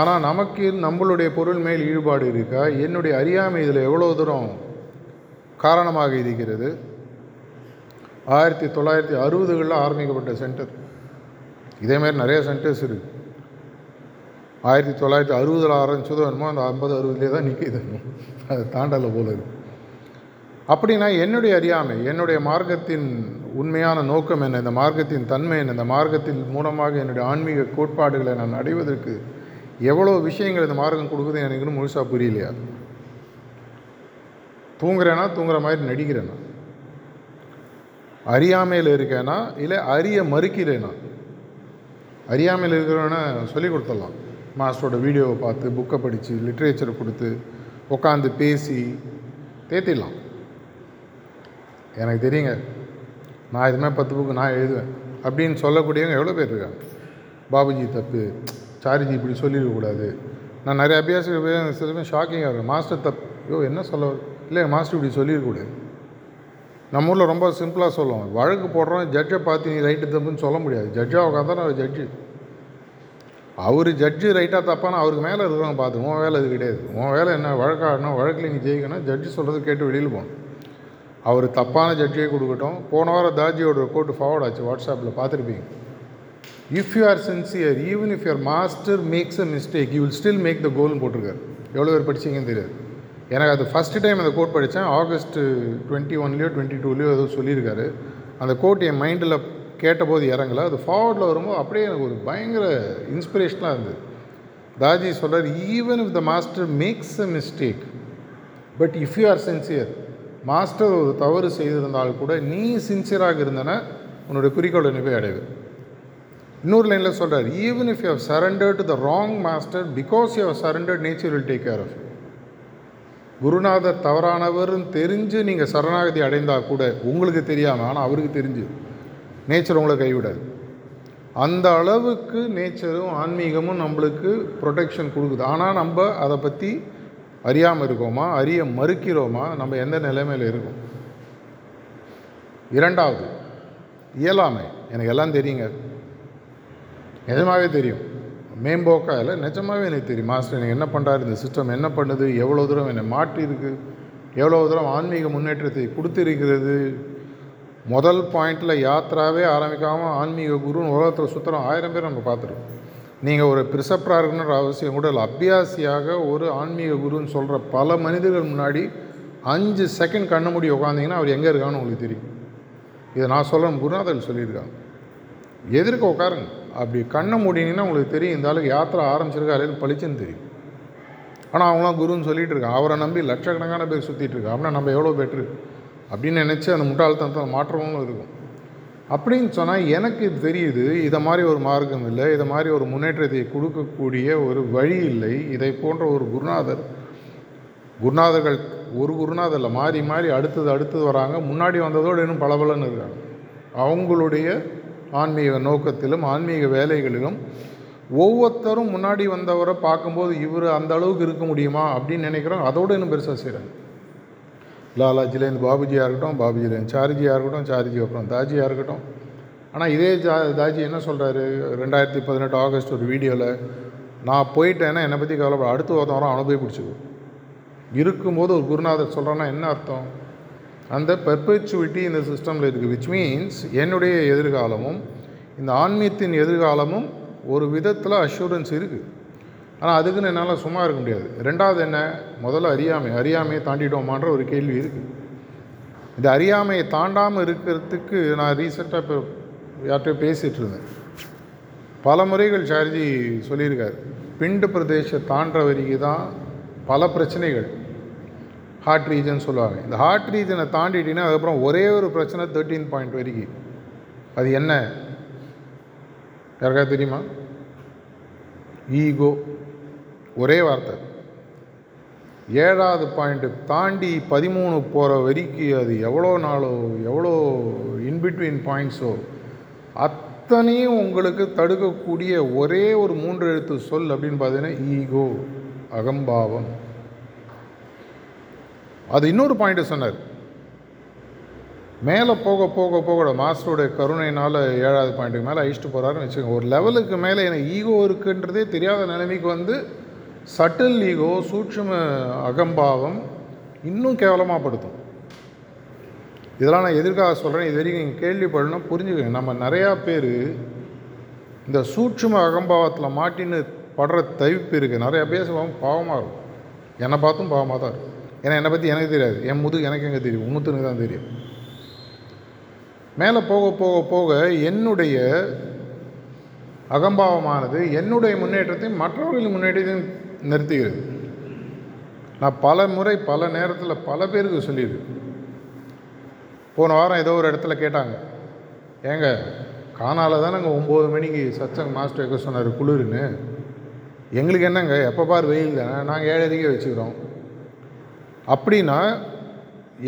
ஆனால் நமக்கு நம்மளுடைய பொருள் மேல் ஈடுபாடு இருக்கா? என்னுடைய அறியாமை இதில் எவ்வளோ தூரம் காரணமாக இருக்கிறது? ஆயிரத்தி தொள்ளாயிரத்தி அறுபதுகளில் ஆரம்பிக்கப்பட்ட சென்டர். இதேமாதிரி நிறைய சென்டர்ஸ் இருக்குது ஆயிரத்தி தொள்ளாயிரத்தி அறுபதில் ஆரம்பிச்சதோ என்னமோ அந்த ஐம்பது அறுபதுலேயே தான் நிற்கிது அது தாண்டலை போல இருக்கு. அப்படின்னா என்னுடைய அறியாமை என்னுடைய மார்க்கத்தின் உண்மையான நோக்கம் என்ன இந்த மார்க்கத்தின் தன்மை என்ன இந்த மார்க்கத்தின் மூலமாக என்னுடைய ஆன்மீக கோட்பாடுகளை நான் அடைவதற்கு எவ்வளோ விஷயங்கள் இந்த மார்க்கம் கொடுக்குது எனக்கு இன்னும் முழுசாக புரியலையா? தூங்குறேனா தூங்குற மாதிரி நடிக்கிறேனா? அறியாமையில் இருக்கேனா இல்லை அறிய மறுக்கிறேனா? அறியாமையில் இருக்கிறவன சொல்லி கொடுத்துடலாம். மாஸ்டரோட வீடியோவை பார்த்து புக்கை படித்து லிட்ரேச்சரை கொடுத்து உட்காந்து பேசி தேத்திடலாம். எனக்கு தெரியுங்க நான் இதுமாதிரி பத்து புக்கு நான் எழுதுவேன். அப்படின்னு சொல்லக்கூடியவங்க எவ்வளோ பேர் இருக்காங்க? பாபுஜி தப்பு சாரிஜி இப்படி சொல்லிடக்கூடாது நான் நிறைய அபியாச சில பேர் ஷாக்கிங்காக இருக்கும் மாஸ்டர் தப்பு ஐயோ என்ன சொல்ல இல்லை மாஸ்டர் இப்படி சொல்லிடக்கூடாது நம்ம ஊரில் ரொம்ப சிம்பிளாக சொல்லுவோம் வழக்கு போடுறோம் ஜட்ஜை பார்த்து நீ ரைட்டு தப்புன்னு சொல்ல முடியாது. ஜட்ஜாக உட்காந்தா நான் ஜட்ஜு அவர் ஜட்ஜு ரைட்டாக தப்பானா அவருக்கு மேலே இருக்கிறவங்க பார்த்து உன் வேலை அது கிடையாது. உன் வேலை என்ன? வழக்காடணும் வழக்கில் நீ ஜெயிக்கணும். ஜட்ஜு சொல்கிறது கேட்டு வெளியில் போகணும். அவர் தப்பான ஜட்ஜியே கொடுக்கட்டும். போன வாரம் தாஜியோட கோட்டு ஃபார்வர்ட் ஆச்சு. வாட்ஸ்அப்பில் பார்த்துருப்பீங்க. If you are sincere even if your master makes a mistake you will still make the கோல்னு போட்டிருக்காரு. எவ்வளோ பேர் படிச்சிங்கன்னு தெரியாது. எனக்கு அது ஃபஸ்ட்டு டைம் அந்த கோட் படித்தேன் ஆகஸ்ட் டுவெண்ட்டி ஒன்லேயோ டுவெண்ட்டி டூலேயோ ஏதோ சொல்லியிருக்காரு. அந்த கோட் என் மைண்டில் கேட்டபோது இறங்கலை. அது ஃபார்வர்டில் வரும்போது அப்படியே எனக்கு ஒரு பயங்கர இன்ஸ்பிரேஷனாக இருந்தது. தாஜி சொல்கிறார் even if the master makes a mistake but if you are sincere master ஒரு தவறு செய்திருந்தால் கூட நீ சின்சியராக இருந்தனா உன்னோட குறிக்கோளை நீ போய் அடைவு. இன்னொரு லைனில் சொல்கிறார் even if you have surrender to the wrong master because you have surrendered nature will take care of you குருநாதர் தவறானவர்னு தெரிஞ்சு நீங்கள் சரணாகதி அடைந்தால் கூட உங்களுக்கு தெரியாமல் ஆனால் அவருக்கு தெரிஞ்சு. நேச்சர் உங்களை கைவிடாது. அந்த அளவுக்கு நேச்சரும் ஆன்மீகமும் நம்மளுக்கு ப்ரொடெக்ஷன் கொடுக்குது. ஆனால் நம்ம அதை பற்றி அறியாமல் இருக்கோமா? அறிய மறுக்கிறோமா? நம்ம எந்த நிலைமையில் இருக்கோம்? இரண்டாவது இயலாமை. எனக்கு எல்லாம் தெரியுங்க. நிஜமாகவே தெரியும். மேம்போக்கா இல்லை நிஜமாகவே எனக்கு தெரியும். மாஸ்டர் எனக்கு என்ன பண்ணுறாரு இந்த சிஸ்டம் என்ன பண்ணுது? எவ்வளோ தூரம் என்னை மாற்றிருக்கு எவ்வளோ தூரம் ஆன்மீக முன்னேற்றத்தை கொடுத்துருக்கிறது? முதல் பாயிண்டில் யாத்திராவே ஆரம்பிக்காமல் ஆன்மீக குருன்னு உலகத்தில் சுற்றுறோம் ஆயிரம் பேர் நம்ம பார்த்துருக்கோம் நீங்கள் ஒரு பிரிசப்பராக இருக்கணுன்ற அவசியம் கூட இல்லை. அபியாசியாக ஒரு ஆன்மீக குருன்னு சொல்கிற பல மனிதர்கள் முன்னாடி அஞ்சு செகண்ட் கண்ண மூடி உட்காந்திங்கன்னா அவர் எங்கே இருக்கான்னு உங்களுக்கு தெரியும். இதை நான் சொல்கிறேன் குருநாதன் சொல்லியிருக்காங்க. எதிர்க்க உட்காருங்க அப்படி கண்ணை மூடினீங்கன்னா உங்களுக்கு தெரியும் இந்த ஆளுக்கு யாத்திரை ஆரம்பிச்சிருக்கா அல்லது பளிச்சுன்னு தெரியும். ஆனால் அவங்களாம் குருன்னு சொல்லிகிட்டு இருக்கான் அவரை நம்பி லட்சக்கணக்கான பேர் சுற்றிட்டு இருக்கா அப்படின்னா நம்ம எவ்வளோ பெட்ரு? அப்படின்னு நினச்சி அந்த முட்டாள்தனத்தை மாற்றமும் இருக்கும். அப்படின்னு சொன்னால் எனக்கு இது தெரியுது இதை மாதிரி ஒரு மார்க்கம் இல்லை இதை மாதிரி ஒரு முன்னேற்றத்தை கொடுக்கக்கூடிய ஒரு வழி இல்லை இதை போன்ற ஒரு குருநாதர் குருநாதர்கள் ஒரு குருநாதரில் மாறி மாறி அடுத்தது அடுத்தது வராங்க முன்னாடி வந்ததோடு இன்னும் பளபளன்னு இருக்காங்க. அவங்களுடைய ஆன்மீக நோக்கத்திலும் ஆன்மீக வேலைகளிலும் ஒவ்வொருத்தரும் முன்னாடி வந்தவரை பார்க்கும்போது இவர் அந்த அளவுக்கு இருக்க முடியுமா அப்படின்னு நினைக்கிறோம். அதோடு இன்னும் பெருசாக செய்கிறாங்க லாலாஜிலேருந்து பாபுஜியாக இருக்கட்டும் பாபுஜிலேருந்து சாரிஜியாக இருக்கட்டும் சாரிஜி அப்புறம் தாஜியாக இருக்கட்டும். ஆனால் இதே ஜா தாஜி என்ன சொல்கிறாரு ரெண்டாயிரத்தி பதினெட்டு ஆகஸ்ட் ஒரு வீடியோவில் நான் போயிட்டேன்னா என்னை பற்றி கவலைப்பட அடுத்து ஒருத்தவரம் அவனை போய் பிடிச்சிக்கோ இருக்கும்போது ஒரு குருநாதர் சொல்கிறேன்னா என்ன அர்த்தம்? அந்த பெர்பச்சுவிட்டி இந்த சிஸ்டமில் இருக்குது விச் மீன்ஸ் என்னுடைய எதிர்காலமும் இந்த ஆன்மீகத்தின் எதிர்காலமும் ஒரு விதத்தில் அஷூரன்ஸ் இருக்குது ஆனால் அதுக்குன்னு என்னால் சும்மா இருக்க முடியாது. ரெண்டாவது என்ன? முதல்ல அறியாமை. அறியாமையை தாண்டிட்டோமான்ற ஒரு கேள்வி இருக்குது இந்த அறியாமையை தாண்டாமல் இருக்கிறதுக்கு நான் ரீசெண்டாக இப்போ யார்கிட்டயோ பேசிகிட்டு இருந்தேன். பல முறைகள் சார்ஜி சொல்லியிருக்காரு. பிண்டு பிரதேச தாண்ட வரைக்கும் தான் பல பிரச்சனைகள். ஹார்ட் ரீஜன் சொல்லுவாங்க. இந்த ஹார்ட் ரீஜனை தாண்டிட்டீங்கன்னா அதுக்கப்புறம் ஒரே ஒரு பிரச்சனை தேர்ட்டீன் பாயிண்ட் வரைக்கும் அது என்ன? யாருக்காவது தெரியுமா? ஈகோ. ஒரே வார்த்தை. ஏழாவது பாயிண்ட்டு தாண்டி பதிமூணு போகிற வரைக்கும் அது எவ்வளோ நாளோ எவ்வளோ இன்பிட்வீன் பாயிண்ட்ஸோ அத்தனையும் உங்களுக்கு தடுக்கக்கூடிய ஒரே ஒரு மூன்று எழுத்து சொல் அப்படின்னு பார்த்தீங்கன்னா ஈகோ அகம்பாவம். அது இன்னொரு பாயிண்ட்டு சொன்னார். மேலே போக போக போக மாஸ்டருடைய கருணையினால் ஏழாவது பாயிண்ட்டுக்கு மேலே அழிச்சிட்டு போகிறாருன்னு வச்சுக்கோங்க. ஒரு லெவலுக்கு மேலே எனக்கு ஈகோ இருக்குன்றதே தெரியாத நிலைமைக்கு வந்து சட்டில் ஈகோ சூட்சும அகம்பாவம் இன்னும் கேவலமாக படுத்தும் இதெல்லாம் நான் எதிர்க்காக சொல்கிறேன் இது வரைக்கும் நீங்கள் கேள்விப்படணும் புரிஞ்சுக்கங்க. நம்ம நிறையா பேர் இந்த சூட்சும அகம்பாவத்தில் மாட்டின்னு படுற தவிப்பு இருக்குது நிறையா பேசுவோம் பாவமாக இருக்கும். என்னை பார்த்தும் பாவமாக தான் இருக்கும். ஏன்னா என்னை பற்றி எனக்கு தெரியாது. என் முதுகு எனக்கு எங்கே தெரியும்? இன்னொருத்தனுக்கு தான் தெரியும். மேலே போக போக போக என்னுடைய அகம்பாவமானது என்னுடைய முன்னேற்றத்தையும் மற்றவர்களின் முன்னேற்றத்தையும் நிறுத்துகிறது. நான் பல முறை பல நேரத்தில் பல பேருக்கு சொல்லியிருக்கேன் போன வாரம் ஏதோ ஒரு இடத்துல கேட்டாங்க. ஏங்க காணால தானேங்க ஒம்பது மணிக்கு சச்சங் மாஸ்டர் வைக்க சொன்னார் குளிர்னு எங்களுக்கு என்னங்க எப்போ பார் வெயில் தானே நாங்கள் ஏழரைக்கே வச்சுக்கிறோம். அப்படின்னா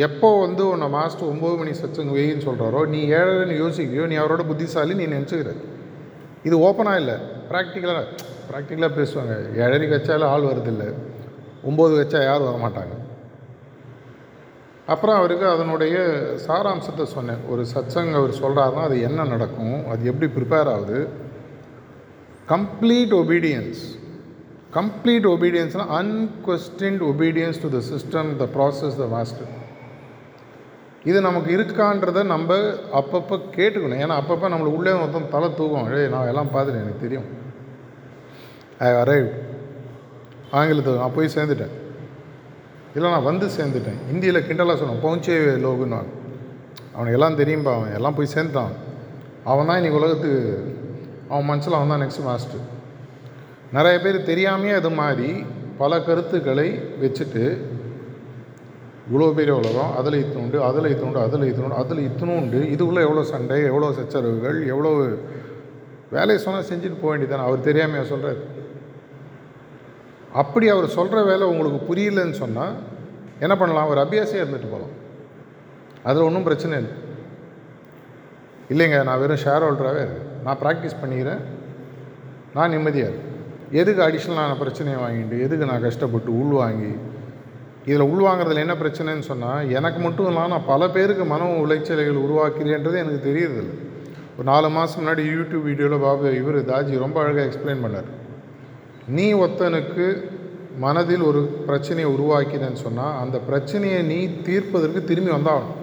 எப்போ வந்து உன்னை மாஸ்டர் ஒம்பது மணி சச்சங்க வெயின்னு சொல்கிறாரோ நீ ஏழரைன்னு யோசிக்கிறியோ நீ அவரோட புத்திசாலி நீ நினச்சிக்கிற. இது ஓப்பனாக இல்லை. ப்ராக்டிக்கலாக ப்ராக்டிக்கலாக பேசுவாங்க. ஏழரைக்கு வச்சாலும் ஆள் வருதில்லை ஒம்பது வச்சா யாரும் வர மாட்டாங்க அப்புறம் அவருக்கு அதனுடைய சாராம்சத்தை சொன்னேன். ஒரு சச்சங்க அவர் சொல்கிறாருன்னா அது என்ன நடக்கும் அது எப்படி ப்ரிப்பேர் ஆகுது? Complete obedience complete ஒபீடியன்ஸ்னால் unquestioned obedience to the system the process the master இது நமக்கு இருக்கான்றதை நம்ம அப்பப்போ கேட்டுக்கணும். ஏன்னா அப்பப்போ நம்மளுக்கு உள்ளே மொத்தம் தலை தூக்கம் ஏய் நான் எல்லாம் பார்த்துட்டேன் எனக்கு தெரியும். ஐ அரைவ் ஆங்கிலத்தில் நான் போய் சேர்ந்துட்டேன். இல்லை நான் வந்து சேர்ந்துட்டேன். இந்தியில் கிண்டலாக சொன்னான் பவுஞ்சே லோகுன்னு அவனுக்கு எல்லாம் தெரியும்பா அவன் எல்லாம் போய் சேர்ந்துட்டான் அவன் தான் இன்றைக்கி உலகத்துக்கு அவன் மனசில் அவன் தான் நெக்ஸ்ட் மாஸ்டர் நிறைய பேர் தெரியாமையே அது மாதிரி பல கருத்துக்களை வச்சுட்டு இவ்வளோ பெரிய உலகம். அதில் இத்தணுண்டு அதில் இத்தணுண்டு அதில் இத்தணுண்டு அதில் இத்தணுண்டு இதுக்குள்ளே எவ்வளோ சண்டை எவ்வளோ சச்சரவுகள் எவ்வளோ வேலையை சொன்னால் செஞ்சுட்டு போக வேண்டியதானே அவர் தெரியாமையாக சொல்கிறார் அப்படி அவர் சொல்கிற வேலை உங்களுக்கு புரியலன்னு சொன்னால் என்ன பண்ணலாம்? ஒரு அபியாசியாக இருந்துட்டு போகலாம். அதில் ஒன்றும் பிரச்சனை இல்லை. இல்லைங்க நான் வெறும் ஷேர் ஹோல்டராகவே இருக்கேன். நான் ப்ராக்டிஸ் பண்ணிக்கிறேன். நான் நிம்மதியாக இருக்கேன். எதுக்கு அடிஷ்னலான பிரச்சனையை வாங்கிட்டு எதுக்கு நான் கஷ்டப்பட்டு உள் வாங்கி இதில் உள்வாங்கிறதுல என்ன பிரச்சனைன்னு சொன்னால் எனக்கு மட்டும் இல்லாமல் நான் பல பேருக்கு மன உளைச்சலைகள் உருவாக்குறேன்றது எனக்கு தெரியறதில்ல. ஒரு நாலு மாதம் முன்னாடி யூடியூப் வீடியோவில் பாபு இவர் தாஜி ரொம்ப அழகாக எக்ஸ்பிளைன் பண்ணார். நீ ஒருத்தனுக்கு மனதில் ஒரு பிரச்சனையை உருவாக்கினேன்னு சொன்னால் அந்த பிரச்சனையை நீ தீர்ப்பதற்கு திரும்பி வந்தாகணும்.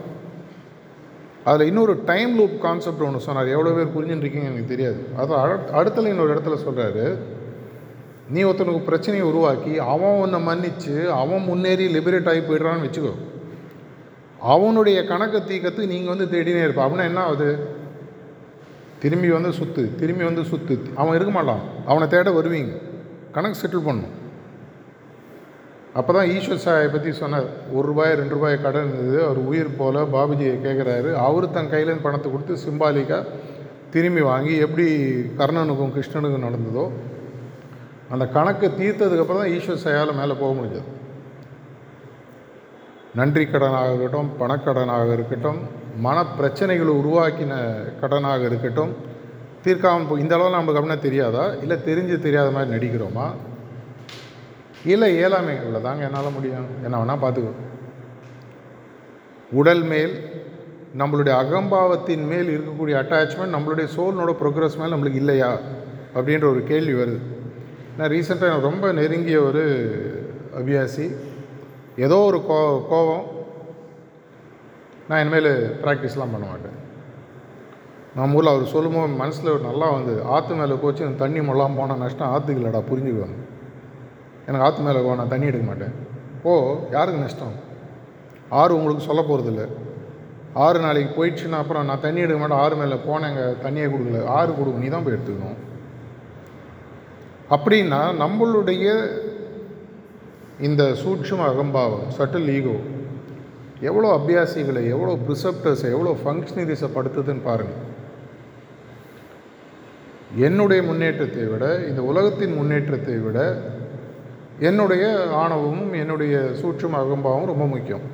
அதில் இன்னொரு டைம் லூப் கான்செப்ட் ஒன்று சொன்னார். எவ்வளோ பேர் புரிஞ்சுட்டு இருக்கீங்க எனக்கு தெரியாது. அது அடுத்தல இன்னொரு இடத்துல சொல்கிறாரு நீ ஒருத்தனுக்கு பிரச்சனையை உருவாக்கி அவன் உன்னை மன்னித்து அவன் முன்னேறி லிபரேட் ஆகி போயிடுறான்னு வச்சுக்கோ. அவனுடைய கணக்கு தீக்கத்து நீங்கள் வந்து தேடினே இருப்ப. அப்படின்னா என்ன ஆகுது? திரும்பி வந்து சுற்று திரும்பி வந்து சுற்று அவன் இருக்க மாட்டான். அவனை தேட வருவீங்க. கணக்கு செட்டில் பண்ணும். அப்போ தான் ஈஸ்வர் சாயை பற்றி சொன்னார். ஒரு ரூபாய் ரெண்டு ரூபாய் கடன் இருந்தது. அவர் உயிர் போல் பாபுஜியை கேட்குறாரு அவர் தன் கையிலேருந்து பணத்தை கொடுத்து சிம்பாலிக்காக திரும்பி வாங்கி எப்படி கர்ணனுக்கும் கிருஷ்ணனுக்கும் நடந்ததோ அந்த கணக்கை தீர்த்ததுக்கப்புறம் தான் ஈஸ்வர் சையால் மேலே போக முடிஞ்சது. நன்றி கடனாக இருக்கட்டும் பணக்கடனாக இருக்கட்டும் மன பிரச்சனைகளை உருவாக்கின கடனாக இருக்கட்டும் தீர்க்காமல் போ இந்த அளவு நமக்கு அப்படின்னா தெரியாதா? இல்லை தெரிஞ்சு தெரியாத மாதிரி நடிக்கிறோமா? இல்லை இயலாமைகளில் தாங்க என்னால் முடியும். என்ன வேணால் பார்த்துக்கோ. உடல் மேல் நம்மளுடைய அகம்பாவத்தின் மேல் இருக்கக்கூடிய அட்டாச்மெண்ட் நம்மளுடைய சோல்னோட ப்ரோக்ரஸ் மேல் நம்மளுக்கு இல்லையா? அப்படின்ற ஒரு கேள்வி வருது. நான் ரீசெண்டாக எனக்கு ரொம்ப நெருங்கிய ஒரு அபியாசி. ஏதோ ஒரு கோ கோபம் நான் இனிமேல் ப்ராக்டிஸ்லாம் பண்ண மாட்டேன். நம்ம ஊரில் அவர் சொல்லும்போது மனசில் நல்லா வந்து ஆற்று மேலே கோச்சு தண்ணி மொல்லாம் போனால் நஷ்டம் ஆற்றுக்கு இல்லைடா புரிஞ்சுக்குவாங்க எனக்கு ஆற்று மேலே போ நான் தண்ணி எடுக்க மாட்டேன். ஓ யாருக்கு நஷ்டம்? ஆறு உங்களுக்கு சொல்ல போகிறதில்ல ஆறு நாளைக்கு போயிடுச்சுன்னா அப்புறம் நான் தண்ணி எடுக்க மாட்டேன். ஆறு மேலே போனேங்க தண்ணியை கொடுக்கல. ஆறு கொடுக்கும் நீ தான் போய் எடுத்துக்கணும். அப்படின்னா நம்மளுடைய இந்த சூட்சும அகம்பாவம் சட்டில் ஈகோ எவ்வளோ அபியாசிகளை எவ்வளோ ப்ரிசப்டர்ஸை எவ்வளோ ஃபங்க்ஷனரிஸை படுத்துதுன்னு பாருங்கள் என்னுடைய முன்னேற்றத்தை விட இந்த உலகத்தின் முன்னேற்றத்தை விட என்னுடைய ஆணவமும் என்னுடைய சூட்சும அகம்பாவும் ரொம்ப முக்கியம்.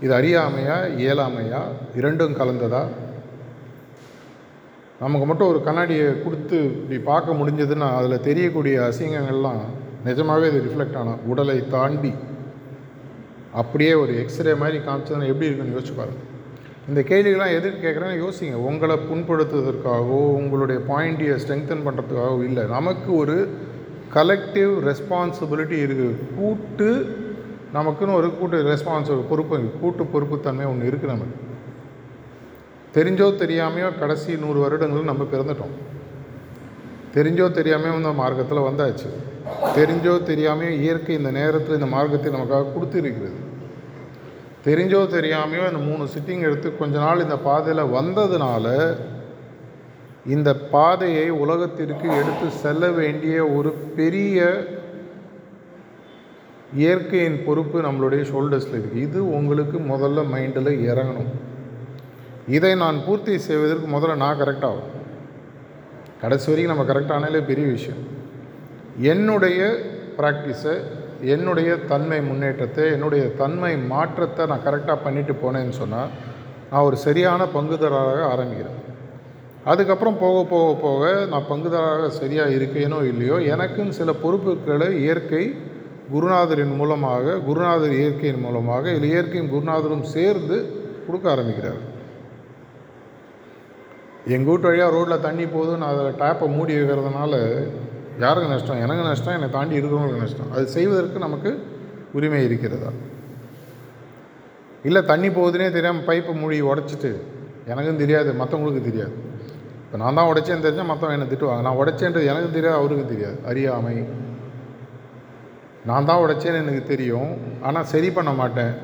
இது அறியாமையா இயலாமையா இரண்டும் கலந்ததா? நமக்கு மட்டும் ஒரு கண்ணாடியை கொடுத்து இப்படி பார்க்க முடிஞ்சதுன்னா அதில் தெரியக்கூடிய அசிங்கங்கள்லாம் நிஜமாகவே இது ரிஃப்ளெக்ட் ஆனால் உடலை தாண்டி அப்படியே ஒரு எக்ஸ்ரே மாதிரி காமிச்சதுன்னா எப்படி இருக்குன்னு யோசிச்சு பாருங்கள் இந்த கேள்விகள்லாம் எதுக்கு கேட்குறேன்னு யோசிங்க. உங்களை புண்படுத்துவதற்காகவோ உங்களுடைய பாயிண்டியை ஸ்ட்ரெங்தன் பண்ணுறதுக்காகவோ இல்லை. நமக்கு ஒரு கலெக்டிவ் ரெஸ்பான்சிபிலிட்டி இருக்குது கூட்டு நமக்குன்னு ஒரு கூட்டு ரெஸ்பான்சிபிள் பொறுப்பு கூட்டு பொறுப்புத்தன்மை ஒன்று இருக்குது நமக்கு. தெரிஞ்சோ தெரியாமையோ கடைசி நூறு வருடங்கள் நம்ம பிறந்துட்டோம். தெரிஞ்சோ தெரியாமையோ இந்த மார்க்கத்தில் வந்தாச்சு. தெரிஞ்சோ தெரியாமையோ இயற்கை இந்த நேரத்தில் இந்த மார்க்கத்தை நமக்காக கொடுத்துருக்கிறது. தெரிஞ்சோ தெரியாமையோ இந்த மூணு சிட்டிங் எடுத்து கொஞ்ச நாள் இந்த பாதையில் வந்ததுனால இந்த பாதையை உலகத்திற்கு எடுத்து செல்ல வேண்டிய ஒரு பெரிய இயற்கையின் பொறுப்பு நம்மளுடைய ஷோல்டர்ஸில் இருக்குது இது உங்களுக்கு முதல்ல மைண்டில் இறங்கணும். இதை நான் பூர்த்தி செய்வதற்கு முதல்ல நான் கரெக்டாகும் கடைசி வரைக்கும் நம்ம கரெக்டானாலே பெரிய விஷயம். என்னுடைய ப்ராக்டிஸை என்னுடைய தன்மை முன்னேற்றத்தை என்னுடைய தன்மை மாற்றத்தை நான் கரெக்டாக பண்ணிட்டு போனேன்னு சொன்னால் நான் ஒரு சரியான பங்குதாரராக ஆரம்பிக்கிறேன். அதுக்கப்புறம் போக போக போக நான் பங்குதாரராக சரியாக இருக்கேனோ இல்லையோ எனக்குன்னு சில பொறுப்புகளை இயற்கை குருநாதரின் மூலமாக குருநாதர் இயற்கையின் மூலமாக இல்லை இயற்கையும் குருநாதரும் சேர்ந்து கொடுக்க ஆரம்பிக்கிறார் எங்கள் வீட்டு வழியாக ரோட்டில் தண்ணி போகுது நான் அதை டேப்பை மூடி வைக்கிறதுனால யாருக்கு நஷ்டம்? எனக்கு நஷ்டம் என்னை தாண்டி இருக்கிறவங்களுக்கு நஷ்டம். அது செய்வதற்கு நமக்கு உரிமை இருக்கிறதா? இல்லை தண்ணி போகுதுன்னே தெரியாமல் பைப்பை மூடி உடச்சிட்டு எனக்கும் தெரியாது மற்றவங்களுக்கு தெரியாது. இப்போ நான் தான் உடைச்சேன்னு தெரிஞ்சால் மற்றவங்க என்னை திட்டுவாங்க. நான் உடைச்சேன்றது எனக்கும் தெரியாது அவருக்கும் தெரியாது. அறியாமை. நான் தான் உடைச்சேன்னு எனக்கு தெரியும். ஆனால் சரி பண்ண மாட்டேன்.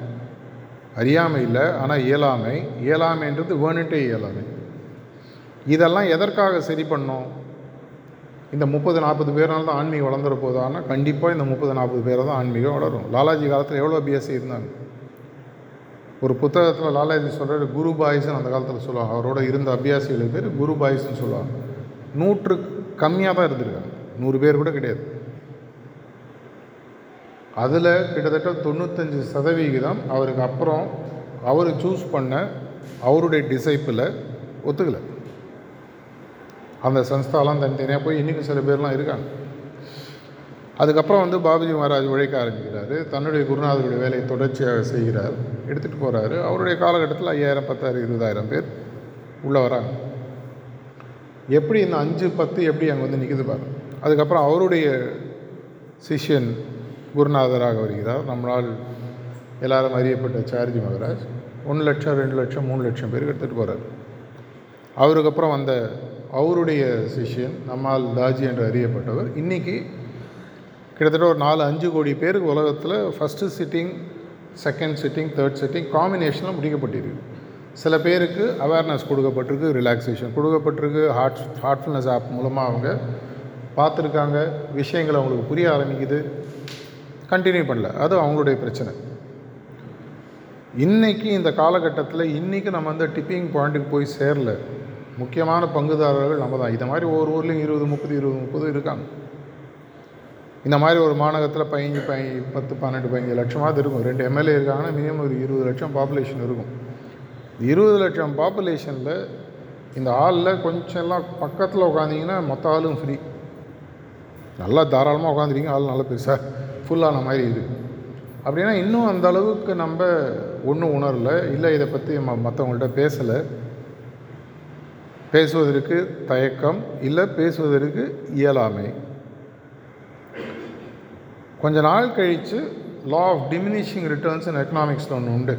அறியாமை இல்லை ஆனால் இயலாமை. இயலாமைன்றது வேணுட்டே இயலாமை. இதெல்லாம் எதற்காக சரி பண்ணோம்? இந்த முப்பது நாற்பது பேரால் தான் ஆன்மீகம் வளர்ந்துற போதான்னா கண்டிப்பாக இந்த முப்பது நாற்பது பேரை தான் ஆன்மீகம் வளரும். லாலாஜி காலத்தில் எவ்வளோ பிஎஸ்சி இருந்தாங்க ஒரு புத்தகத்தில் லாலாஜி சொல்கிற குரு பாய்ஸ்னு அந்த காலத்தில் சொல்லுவாங்க. அவரோட இருந்த அபியாசிகள் பேர் குரு பாய்ஸ்னு சொல்லுவாங்க. நூற்று கம்மியாக தான் இருந்திருக்காங்க. நூறு பேர் கூட கிடையாது. அதில் கிட்டத்தட்ட தொண்ணூத்தஞ்சு சதவிகிதம் அவருக்கு அப்புறம் அவர் சூஸ் பண்ண அவருடைய டிசைப்பில் ஒத்துக்கலை. அந்த சன்ஸ்தாலாம் தனித்தனியாக போய் இன்றைக்கும் சில பேர்லாம் இருக்காங்க. அதுக்கப்புறம் வந்து பாபுஜி மகாராஜ் உழைக்க ஆரம்பிக்கிறாரு. தன்னுடைய குருநாதருடைய வேலையை தொடர்ச்சியாக செய்கிறார். எடுத்துகிட்டு போகிறாரு அவருடைய காலகட்டத்தில் ஐயாயிரம் பத்தாயிரம் இருபதாயிரம் பேர் உள்ளே வராங்க. எப்படி இந்த அஞ்சு பத்து எப்படி அங்கே வந்து நிற்குது பாரு. அதுக்கப்புறம் அவருடைய சிஷ்யன் குருநாதராக வருகிறார். நம்மளால் எல்லாரும் அறியப்பட்ட சார்ஜி மகராஜ். ஒன்று லட்சம் ரெண்டு லட்சம் மூணு லட்சம் பேருக்கு எடுத்துகிட்டு போகிறார் அவருக்கு அப்புறம் வந்த அவருடைய சிஷ்யன் நம்மால் தாஜி என்று அறியப்பட்டவர். இன்றைக்கி கிட்டத்தட்ட ஒரு நாலு அஞ்சு கோடி பேருக்கு உலகத்தில் first sitting second sitting third sitting காம்பினேஷனில் முடிக்கப்பட்டிருக்கு. சில பேருக்கு அவேர்னஸ் கொடுக்கப்பட்டிருக்கு ரிலாக்ஸேஷன் கொடுக்கப்பட்டிருக்கு ஹார்ட் ஹார்ட்ஃபுல்னஸ் ஆப் மூலமாக அவங்க பார்த்துருக்காங்க விஷயங்கள் அவங்களுக்கு புரிய ஆரம்பிக்குது. கண்டினியூ பண்ணல. அது அவங்களுடைய பிரச்சனை. இன்றைக்கி இந்த காலகட்டத்தில் இன்றைக்கி நம்ம வந்து டிப்பிங் பாயிண்ட்டுக்கு போய் சேரல. முக்கியமான பங்குதாரர்கள் நம்ம தான் இதை மாதிரி ஒவ்வொரு ஊர்லேயும் இருபது முப்பது இருபது முப்பது இருக்காங்க. இந்த மாதிரி ஒரு மாநகரத்தில் பதினஞ்சு பை பத்து பன்னெண்டு பதினஞ்சு லட்சமாவது இருக்கும். ரெண்டு எம்எல்ஏ இருக்காங்கன்னா மினிமம் ஒரு இருபது லட்சம் பாப்புலேஷன் இருக்கும். இருபது லட்சம் பாப்புலேஷனில் இந்த ஆளில் கொஞ்சம் எல்லாம் பக்கத்தில் உட்காந்திங்கன்னா மொத்த ஆளும் ஃப்ரீ நல்லா தாராளமாக உட்காந்துருக்கீங்க ஆள் நல்லா பெருசாக ஃபுல்லான மாதிரி இருக்குது அப்படின்னா இன்னும் அந்த அளவுக்கு நம்ம ஒன்றும் உணரல. இல்லை இதை பற்றி ம மற்றவங்கள்ட்ட பேசலை. பேசுவதற்கு தயக்கம் இல்லை பேசுவதற்கு இயலாமை. கொஞ்ச நாள் கழித்து law of diminishing returns in எக்கனாமிக்ஸில் ஒன்று உண்டு.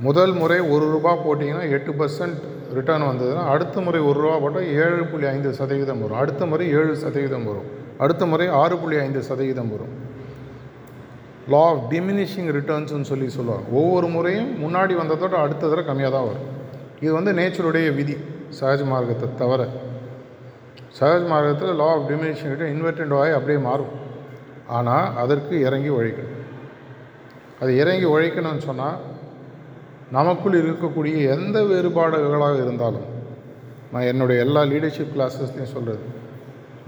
முதல் முறை ஒரு ரூபா போட்டிங்கன்னா எட்டு பர்சன்ட் ரிட்டர்ன் வந்ததுன்னா அடுத்த முறை ஒரு ரூபா போட்டால் ஏழு புள்ளி ஐந்து சதவீதம் வரும். அடுத்த முறை ஏழு சதவீதம் வரும். அடுத்த முறை ஆறு புள்ளி ஐந்து சதவீதம் வரும். லா ஆஃப் டிமினிஷிங் ரிட்டர்ன்ஸ்னு சொல்லி சொல்லுவாங்க. ஒவ்வொரு முறையும் முன்னாடி வந்ததோட அடுத்த தடவை கம்மியாக தான் வரும். இது வந்து நேச்சருடைய விதி. சகஜ மார்க்கத்தை தவிர. சகஜ மார்க்கத்தில் லா ஆஃப் டிமினிஷிங் கிட்ட இன்வெர்டட் ஆகி அப்படியே மாறும். ஆனால் அதற்கு இறங்கி உழைக்கணும். அது இறங்கி உழைக்கணும்னு சொன்னால் நமக்குள் இருக்கக்கூடிய எந்த வேறுபாடுகளாக இருந்தாலும் நான் என்னுடைய எல்லா லீடர்ஷிப் கிளாஸஸ்லையும் சொல்கிறது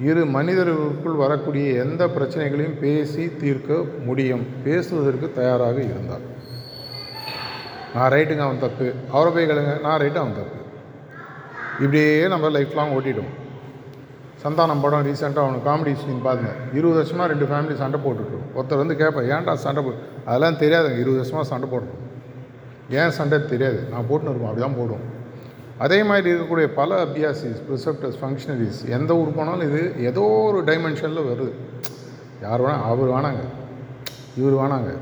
இரு மனிதர்களுக்குள் வரக்கூடிய எந்த பிரச்சனைகளையும் பேசி தீர்க்க முடியும். பேசுவதற்கு தயாராக இருந்தால். நான் ரைட்டுங்க அவன் தப்பு. அவரை போய் கேளுங்க நான் ரைட்டு அவன் தப்பு. இப்படியே நம்ம லைஃப் லாங் ஓட்டிடுவோம் சந்தானம் படம் ரீசெண்டாக அவனுக்கு காமெடி சீன் பாருங்க. இருபது வருஷமாக ரெண்டு ஃபேமிலி சண்டை போட்டுட்டு ஒருத்தர் வந்து கேட்பேன் ஏன்டா சண்டை போ அதெல்லாம் தெரியாதுங்க. இருபது வருஷமாக சண்டை போடுறோம் ஏன் சண்டை தெரியாது? நான் போட்டுன்னு இருப்போம் அப்படி தான் போடுவோம். அதே மாதிரி இருக்கக்கூடிய பல அபியாசிஸ் ப்ரிசெப்டர்ஸ் ஃபங்க்ஷனரிஸ் எந்த ஊர் போனாலும் இது ஏதோ ஒரு டைமென்ஷனில் வருது. யார் வேணால் அவர் வேணாங்க. இவர் வேணாங்க.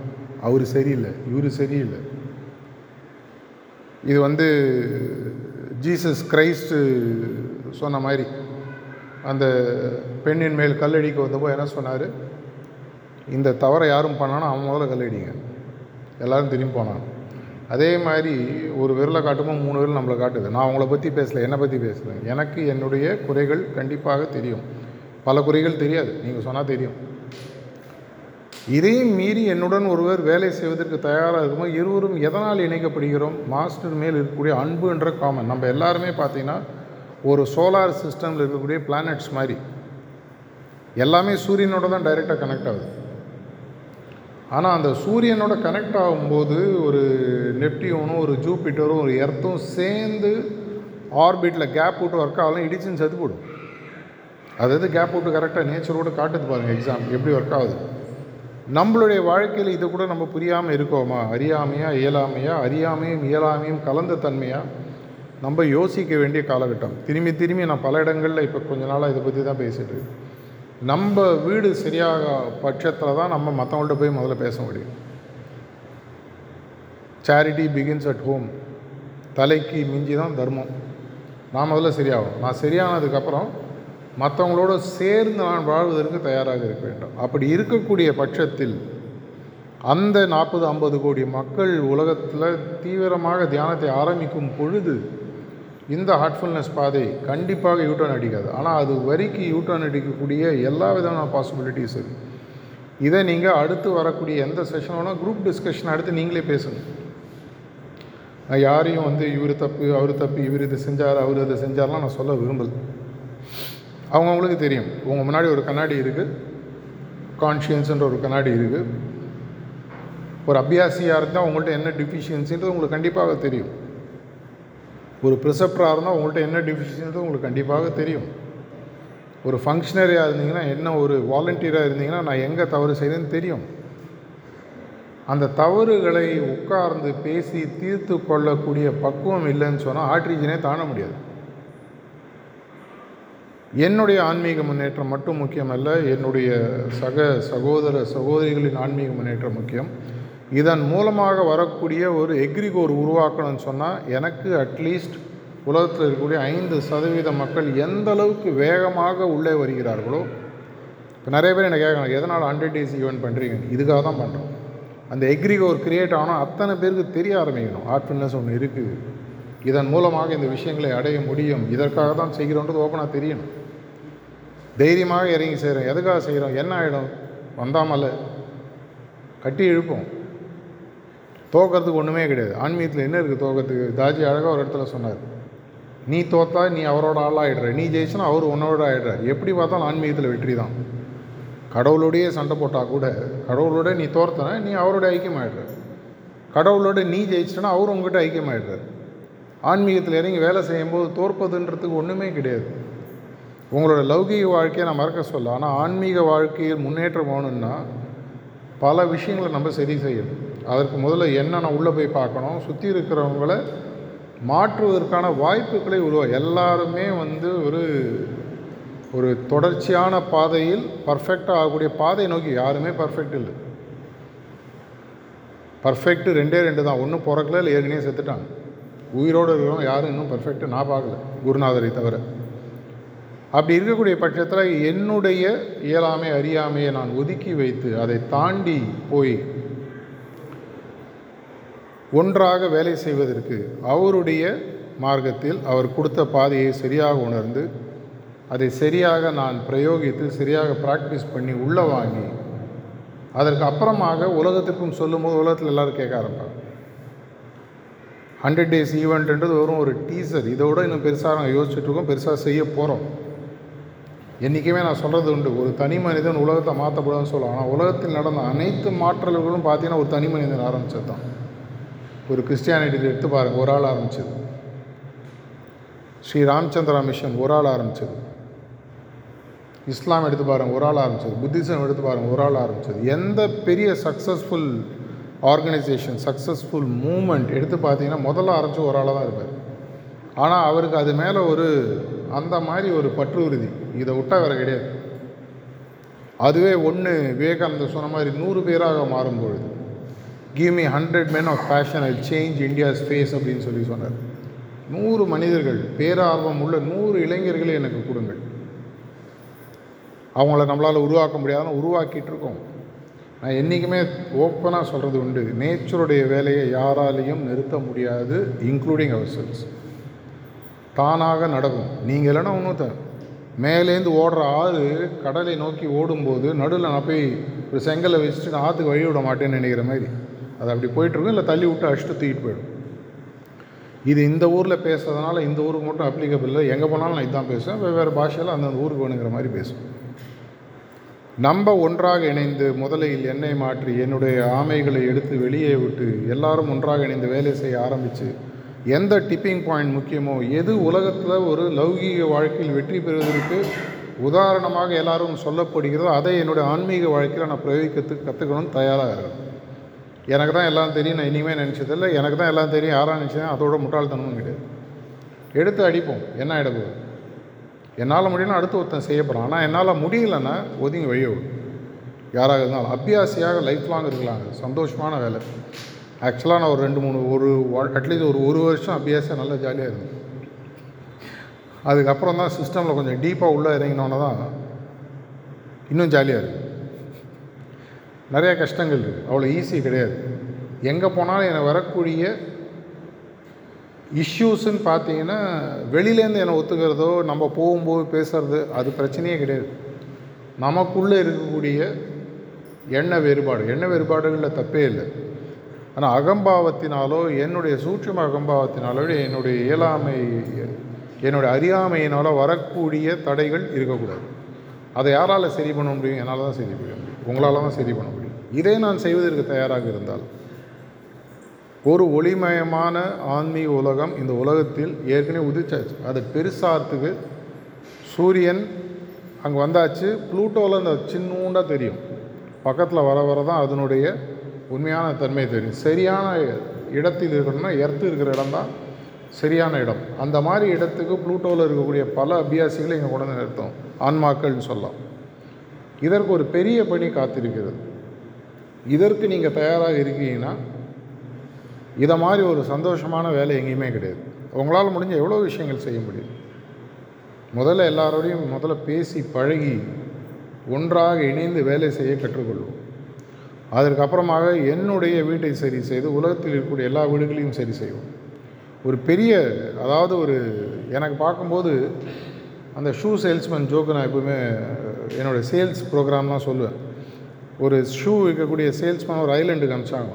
அவர் சரியில்லை இவர் சரியில்லை. இது வந்து ஜீசஸ் கிரைஸ்ட்டு சொன்ன மாதிரி அந்த பெண்ணின் மேல் கல்லடிக்க வந்தப்போ என்ன சொன்னார்? இந்த தவறை யாரும் பண்ணானா அவன் முதல்ல கல்லடிங்க. எல்லாரும் திரும்பி போனான். அதே மாதிரி ஒரு விரலை காட்டுமோ மூணு விரல் நம்மளை காட்டுது. நான் உங்களை பற்றி பேசலை என்னை பற்றி பேசலை. எனக்கு என்னுடைய குறைகள் கண்டிப்பாக தெரியும். பல குறைகள் தெரியாது. நீங்கள் சொன்னால் தெரியும். இதையும் மீறி என்னுடன் ஒருவர் வேலை செய்வதற்கு தயாராக இருக்கும்போது இருவரும் எதனால் இணைக்கப்படுகிறோம்? மாஸ்டர் மேல் இருக்கக்கூடிய அன்பு என்ற காமன் நம்ம எல்லாருமே பார்த்தீங்கன்னா ஒரு சோலார் சிஸ்டமில் இருக்கக்கூடிய பிளானட்ஸ் மாதிரி. எல்லாமே சூரியனோட தான் டைரெக்டாக கனெக்ட் ஆகுது. ஆனால் அந்த சூரியனோட கனெக்ட் ஆகும்போது ஒரு நெப்டியூனும் ஒரு ஜூபிட்டரும் ஒரு எர்த்தும் சேர்ந்து ஆர்பிட்டில் கேப் விட்டு ஒர்க் ஆகலாம் இடிச்சுன்னு செத்து போடும் அது எது கேப் விட்டு கரெக்டாக நேச்சரோடு காட்டுது பாருங்கள் எக்ஸாம் எப்படி ஒர்க் ஆகுது? நம்மளுடைய வாழ்க்கையில் இது கூட நம்ம புரியாமல் இருக்கோமா? அறியாமையா இயலாமையா? அறியாமையும் இயலாமையும் கலந்த தன்மையாக நம்ம யோசிக்க வேண்டிய காலகட்டம். திரும்பி திரும்பி நான் பல இடங்களில் இப்போ கொஞ்ச நாளாக இதை பற்றி தான் பேசிகிட்டு இருக்கேன். நம்ம வீடு சரியாக பட்சத்தில் தான் நம்ம மற்றவங்கள்ட்ட போய் முதல்ல பேச முடியும். சேரிட்டி பிகின்ஸ் அட் ஹோம் தலைக்கு மிஞ்சி தான் தர்மம். நான் முதல்ல சரியாகும் நான் சரியானதுக்கப்புறம் மற்றவங்களோட சேர்ந்து நான் வாழ்வதற்கு தயாராக இருக்க வேண்டும். அப்படி இருக்கக்கூடிய பட்சத்தில் அந்த நாற்பது ஐம்பது கோடி மக்கள் உலகத்தில் தீவிரமாக தியானத்தை ஆரம்பிக்கும் பொழுது இந்த ஹார்ட்ஃபுல்னஸ் பாதை கண்டிப்பாக யூட்டர்ன் அடிக்காது. ஆனால் அது வரிக்கு யூட்டர்ன் அடிக்கக்கூடிய எல்லா விதமான பாசிபிலிட்டிஸ் இருக்குது இதை நீங்கள் அடுத்து வரக்கூடிய எந்த செஷனோனா குரூப் டிஸ்கஷன் அடுத்து நீங்களே பேசுங்க நான் யாரையும் வந்து இவர் தப்பு அவர் தப்பு இவர் இதை செஞ்சார் அவர் இதை செஞ்சார்லாம் நான் சொல்ல விரும்பல. அவங்கவுங்களுக்கு தெரியும். உங்கள் முன்னாடி ஒரு கண்ணாடி இருக்குது கான்ஷியன்ஸுன்ற ஒரு கண்ணாடி இருக்குது ஒரு அபியாசியாக இருந்தால் உங்கள்கிட்ட என்ன டிஃபிஷியன்சின்றது உங்களுக்கு கண்டிப்பாக தெரியும். ஒரு ப்ரிசப்டராக இருந்தால் உங்கள்கிட்ட என்ன டிஃபிஷியன்றது உங்களுக்கு கண்டிப்பாக தெரியும். ஒரு ஃபங்க்ஷனரியாக இருந்தீங்கன்னா என்ன ஒரு வாலண்டியராக இருந்தீங்கன்னா நான் எங்கே தவறு செய்தேன்னு தெரியும். அந்த தவறுகளை உட்கார்ந்து பேசி தீர்த்து கொள்ளக்கூடிய பக்குவம் இல்லைன்னு சொன்னால் ஆட்ரிஜனே தாண முடியாது. என்னுடைய ஆன்மீக முன்னேற்றம் மட்டும் முக்கியமல்ல என்னுடைய சக சகோதர சகோதரிகளின் ஆன்மீக முன்னேற்றம் முக்கியம். இதன் மூலமாக வரக்கூடிய ஒரு எக்ரிகோர் உருவாக்கணும்னு சொன்னால் எனக்கு அட்லீஸ்ட் உலகத்தில் இருக்கக்கூடிய ஐந்து சதவீத மக்கள் எந்த அளவுக்கு வேகமாக உள்ளே வருகிறார்களோ இப்போ நிறைய பேர் என்ன கேட்கணும் எதனால் ஹண்ட்ரட் டேஸ் ஈவெண்ட் பண்ணுறீங்க இதுக்காக தான் பண்ணுறோம் அந்த எக்ரிகோர் கிரியேட் ஆனால் அத்தனை பேருக்கு தெரிய ஆரம்பிக்கணும். ஆர்ட்ஃபுல்னஸ் ஒன்று இருக்குது இதன் மூலமாக இந்த விஷயங்களை அடைய முடியும். இதற்காக தான் செய்கிறோன்றது ஓப்பனாக தெரியணும். தைரியமாக இறங்கி செய்கிறோம் எதுக்காக செய்கிறோம் என்ன ஆகிடும் வந்தாமல் கட்டி இழுப்போம். தோக்கிறதுக்கு ஒன்றுமே கிடையாது. ஆன்மீகத்தில் என்ன இருக்குது தோக்கிறதுக்கு? தாஜி அழகாக ஒரு இடத்துல சொன்னார். நீ தோத்தா நீ அவரோட ஆளாகிடுற நீ ஜெயிச்சுனா அவர் உன்னோட ஆகிடுறார் எப்படி பார்த்தாலும் ஆன்மீகத்தில் வெற்றி தான். கடவுளோடையே சண்டை போட்டால் கூட கடவுளோட நீ தோர்த்தனா நீ அவரோட ஐக்கியமாகிடுற கடவுளோட நீ ஜெயிச்சிட்டனா அவர் உங்ககிட்ட ஐக்கியமாயிடுறார். ஆன்மீகத்தில் இறங்கி வேலை செய்யும்போது தோற்பதுன்றதுக்கு ஒன்றுமே கிடையாது. உங்களோட லௌகீக வாழ்க்கையை நான் மறக்க சொல்ல ஆனால் ஆன்மீக வாழ்க்கையில் முன்னேற்றம் வேணும்னா பல விஷயங்களை நம்ம சரி செய்யணும். அதற்கு முதல்ல என்னென்ன உள்ளே போய் பார்க்கணும்? சுற்றி இருக்கிறவங்கள மாற்றுவதற்கான வாய்ப்புகளை உருவா எல்லாருமே வந்து ஒரு ஒரு தொடர்ச்சியான பாதையில் பர்ஃபெக்டாக ஆகக்கூடிய பாதையை நோக்கி யாருமே பர்ஃபெக்ட் இல்லை. பர்ஃபெக்ட் ரெண்டே ரெண்டு தான். ஒன்றும் பிறக்கல இல்லை ஏற்கனவே செத்துட்டாங்க. உயிரோடு இருக்கிறவங்க யாரும் இன்னும் பர்ஃபெக்ட்டு நான் பார்க்கல. குருநாதரை தவிர. அப்படி இருக்கக்கூடிய பட்சத்தில் என்னுடைய இயலாமை அறியாமையை நான் ஒதுக்கி வைத்து அதை தாண்டி போய் ஒன்றாக வேலை செய்வதற்கு அவருடைய மார்க்கத்தில் அவர் கொடுத்த பாதையை சரியாக உணர்ந்து அதை சரியாக நான் பிரயோகித்து சரியாக ப்ராக்டிஸ் பண்ணி உள்ளே வாங்கி அதற்கு அப்புறமாக உலகத்திற்கும் சொல்லும்போது உலகத்தில் எல்லோரும் கேட்க ஆரம்பிப்பாங்க. ஹண்ட்ரட் டேஸ் ஈவெண்ட்ன்றது வெறும் ஒரு டீசர் இதோட இன்னும் பெருசாக நாங்கள் யோசிச்சுட்ருக்கோம் பெருசாக செய்ய போகிறோம் என்றைக்குமே நான் சொல்கிறது உண்டு. ஒரு தனி மனிதன் உலகத்தை மாற்றக்கூடாதுன்னு சொல்லுவாங்க ஆனால் உலகத்தில் நடந்த அனைத்து மாற்றல்களும் பார்த்தீங்கன்னா ஒரு தனி மனிதன் ஆரம்பித்தது தான் ஒரு கிறிஸ்டியானிட்டியில் எடுத்து பாருங்கள் ஒரு ஆள் ஆரம்பிச்சது. ஸ்ரீ ராமச்சந்திரா மிஷன் ஒரு ஆள் ஆரம்பித்தது இஸ்லாம் எடுத்து பாருங்கள் ஒரு ஆள் ஆரம்பிச்சது. புத்திசம் எடுத்து பாருங்கள் ஒரு ஆள் ஆரம்பித்தது எந்த பெரிய சக்ஸஸ்ஃபுல் ஆர்கனைசேஷன் சக்ஸஸ்ஃபுல் மூமெண்ட் எடுத்து பார்த்தீங்கன்னா முதல்ல ஆரம்பித்து ஒரு ஆளாக தான் இருப்பார். ஆனால் அவருக்கு அது மேலே ஒரு அந்த மாதிரி ஒரு பற்று உறுதி இதை விட்டால் வேறு கிடையாது. அதுவே ஒன்று விவேகானந்தர் சொன்ன மாதிரி நூறு பேராக மாறும்பொழுது give me hundred men of fashion I change India's face அப்படின்னு சொல்லி சொன்னார். நூறு மனிதர்கள் பேரார்வம் உள்ள நூறு இளைஞர்களை எனக்கு கொடுங்கள். அவங்கள நம்மளால் உருவாக்க முடியாதுன்னு உருவாக்கிட்டு இருக்கோம். நான் என்றைக்குமே ஓப்பனாக சொல்கிறது உண்டு. நேச்சருடைய வேலையை யாராலையும் நிறுத்த முடியாது இன்க்ளூடிங் அவர் செல்ஸ் தானாக நடக்கும். நீங்கள் இல்லைன்னா ஒன்றும் த மேலேருந்து ஓடுற ஆறு கடலை நோக்கி ஓடும்போது நடுவில் நான் போய் ஒரு செங்கலை வச்சுட்டு நான் ஆற்றுக்கு வழி விட மாட்டேன்னு நினைக்கிற மாதிரி. அது அப்படி போயிட்டுருக்கும் இல்லை தள்ளி விட்டு அடிச்சுட்டு தூக்கிட்டு போயிடும். இது இந்த ஊரில் பேசுறதுனால இந்த ஊருக்கு மட்டும் அப்ளிகபிள் இல்லை. எங்கே போனாலும் நான் இதான் பேசுவேன். வெவ்வேறு பாஷையில் அந்தந்த ஊருக்கு வேணுங்கிற மாதிரி பேசுவேன். நம்ம ஒன்றாக இணைந்து முதலையில் என்னை மாற்றி என்னுடைய ஆமைகளை எடுத்து வெளியே விட்டு எல்லாரும் ஒன்றாக இணைந்து வேலை செய்ய ஆரம்பித்து எந்த டிப்பிங் பாயிண்ட் முக்கியமோ எது உலகத்தில் ஒரு லௌகீக வாழ்க்கையில் வெற்றி பெறுவதற்கு உதாரணமாக எல்லாரும் சொல்லப்படுகிறதோ அதை என்னுடைய ஆன்மீக வாழ்க்கையில் நான் பிரயோகிக்கிறதுக்கு கற்றுக்கணும்னு தயாராக இருக்கேன். எனக்கு தான் எல்லாம் தெரியும் நான் இனிமேல் நினச்சதில்லை. எனக்கு தான் எல்லாம் தெரியும் யாராக நினச்சேன் அதோட முட்டாள்தனமும் கிடையாது. எடுத்து அடிப்போம் என்ன ஆகிட என்னால் முடியலன்னா அடுத்து ஒருத்தன் செய்ய போகிறான் ஆனால் என்னால் முடியலன்னா ஒதுங்கி வழியோடு யாராக இருந்தாலும் அபியாசியாக லைஃப் லாங் இருக்கலாங்க சந்தோஷமான வேலை. ஆக்சுவலாக நான் ஒரு ரெண்டு மூணு ஒரு அட்லீஸ்ட் ஒரு ஒரு வருஷம் அபியாசம் நல்லா ஜாலியாக இருந்தேன். அதுக்கப்புறம் தான் சிஸ்டமில் கொஞ்சம் டீப்பாக உள்ளே இறங்கினோன்னு தான் இன்னும் ஜாலியாக இருக்குது நிறைய கஷ்டங்கள் இருக்குது அவ்வளோ ஈஸி கிடையாது. எங்கே போனாலும் எனக்கு வரக்கூடிய இஷ்யூஸுன்னு பார்த்தீங்கன்னா வெளியிலேருந்து என்னை ஒத்துக்கிறதோ நம்ம போகும்போது பேசுகிறது அது பிரச்சனையே கிடையாது. நமக்குள்ளே இருக்கக்கூடிய எண்ண வேறுபாடு. எண்ண வேறுபாடுகளில் தப்பே இல்லை. ஆனால் அகம்பாவத்தினாலோ என்னுடைய சூட்சும அகம்பாவத்தினாலோ என்னுடைய இயலாமை என்னுடைய அறியாமையினாலோ வரக்கூடிய தடைகள் இருக்கக்கூடாது. அதை யாரால் சரி பண்ண முடியும்? என்னால் தான் சரி பண்ண முடியும். உங்களால் தான் சரி பண்ண முடியும். இதை நான் செய்வதற்கு தயாராக இருந்தால் ஒரு ஒளிமயமான ஆன்மீக உலகம் இந்த உலகத்தில் ஏற்கனவே உதிச்சாச்சு அதை பெருசாகிறதுக்கு சூரியன் அங்கே வந்தாச்சு. ப்ளூட்டோவில் அந்த சின்னூண்டாக தெரியும். பக்கத்தில் வர வர தான் அதனுடைய உண்மையான தன்மை தெரியும். சரியான இடத்தில் இருக்கணும்னா எர்த்து இருக்கிற இடம் தான் சரியான இடம். அந்த மாதிரி இடத்துக்கு ப்ளூட்டோவில் இருக்கக்கூடிய பல அபியாசிகளை இங்கே கொண்டு நிறுத்தும். ஆன்மாக்கள்னு சொல்லலாம். இதற்கு ஒரு பெரிய பணி காத்திருக்கிறது. இதற்கு நீங்கள் தயாராக இருக்கீங்கன்னா இதை மாதிரி ஒரு சந்தோஷமான வேலை எங்கேயுமே கிடையாது. உங்களால் முடிஞ்ச எவ்வளோ விஷயங்கள் செய்ய முடியும். முதல்ல எல்லாரோடையும் முதல்ல பேசி பழகி ஒன்றாக இணைந்து வேலை செய்ய கற்றுக்கொள்வோம். அதற்கப்புறமாக என்னுடைய வீட்டை சரி செய்து உலகத்தில் இருக்கக்கூடிய எல்லா வீடுகளையும் சரி செய்வோம். ஒரு பெரிய அதாவது ஒரு எனக்கு பார்க்கும்போது அந்த ஷூ சேல்ஸ்மேன் ஜோக்கு நான் எப்பவுமே என்னோடய சேல்ஸ் ப்ரோக்ராம்லாம் சொல்லுவேன். ஒரு ஷூ விற்கக்கூடிய சேல்ஸ்மேன் ஒரு ஐலண்டுக்கு அனுப்பிச்சாங்க.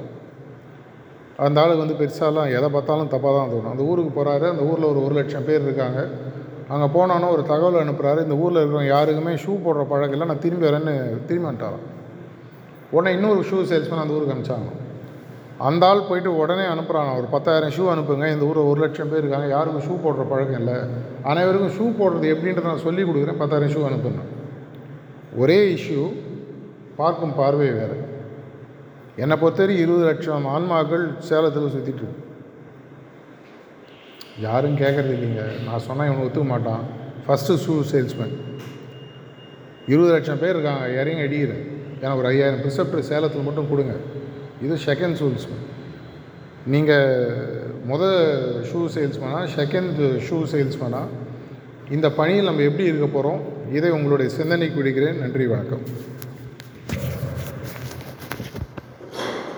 அந்த ஆளுக்கு வந்து பெருசாலாம் எதை பார்த்தாலும் தப்பாக தான் தோணும். அந்த ஊருக்கு போகிறாரு அந்த ஊரில் ஒரு ஒரு லட்சம் பேர் இருக்காங்க. அங்கே போனோன்னே ஒரு தகவல் அனுப்புகிறாரு இந்த ஊரில் இருக்கிறவங்க யாருக்குமே ஷூ போடுற பழக்கம் இல்லை நான் திரும்பி வரேன்னு திரும்பி வந்துட்டாரான் உடனே இன்னொரு ஷூ சேல்ஸ்மேன் அந்த ஊருக்கு அனுப்பிச்சாங்க. அந்த ஆள் போயிட்டு உடனே அனுப்புகிறாங்க ஒரு பத்தாயிரம் ஷூ அனுப்புங்க. இந்த ஊரில் ஒரு லட்சம் பேர் இருக்காங்க. யாருக்கும் ஷூ போடுற பழக்கம் இல்லை. அனைவருக்கும் ஷூ போடுறது எப்படின்றத நான் சொல்லி கொடுக்குறேன். பத்தாயிரம் ஷூ அனுப்புனேன் ஒரே இஷ்யூ பார்க்கும் பார்வை வேறு. என்னை பொறுத்தவரை இருபது லட்சம் ஆன்மாக்கள் சேலத்தில் சுற்றிட்டு யாரும் கேட்குறது இல்லைங்க. நான் சொன்னால் இவனை ஒத்துக்க மாட்டான். ஃபஸ்ட்டு ஷூ சேல்ஸ்மேன் இருபது லட்சம் பேர் இருக்காங்க. இறங்கி அடிக்கிறேன். ஏன்னா ஒரு ஐயாயிரம் ப்ரிசெப்டர் சேலத்தில் மட்டும் கொடுங்க. இது செகண்ட் சேல்ஸ்மேன் நீங்கள் மொதல் ஷூ சேல்ஸ்மேனா செகண்ட் ஷூ சேல்ஸ்மேனா இந்த பணியில் நம்ம எப்படி இருக்க போகிறோம் இதை உங்களுடைய சிந்தனைக்கு விடுகிறேன். நன்றி வணக்கம்.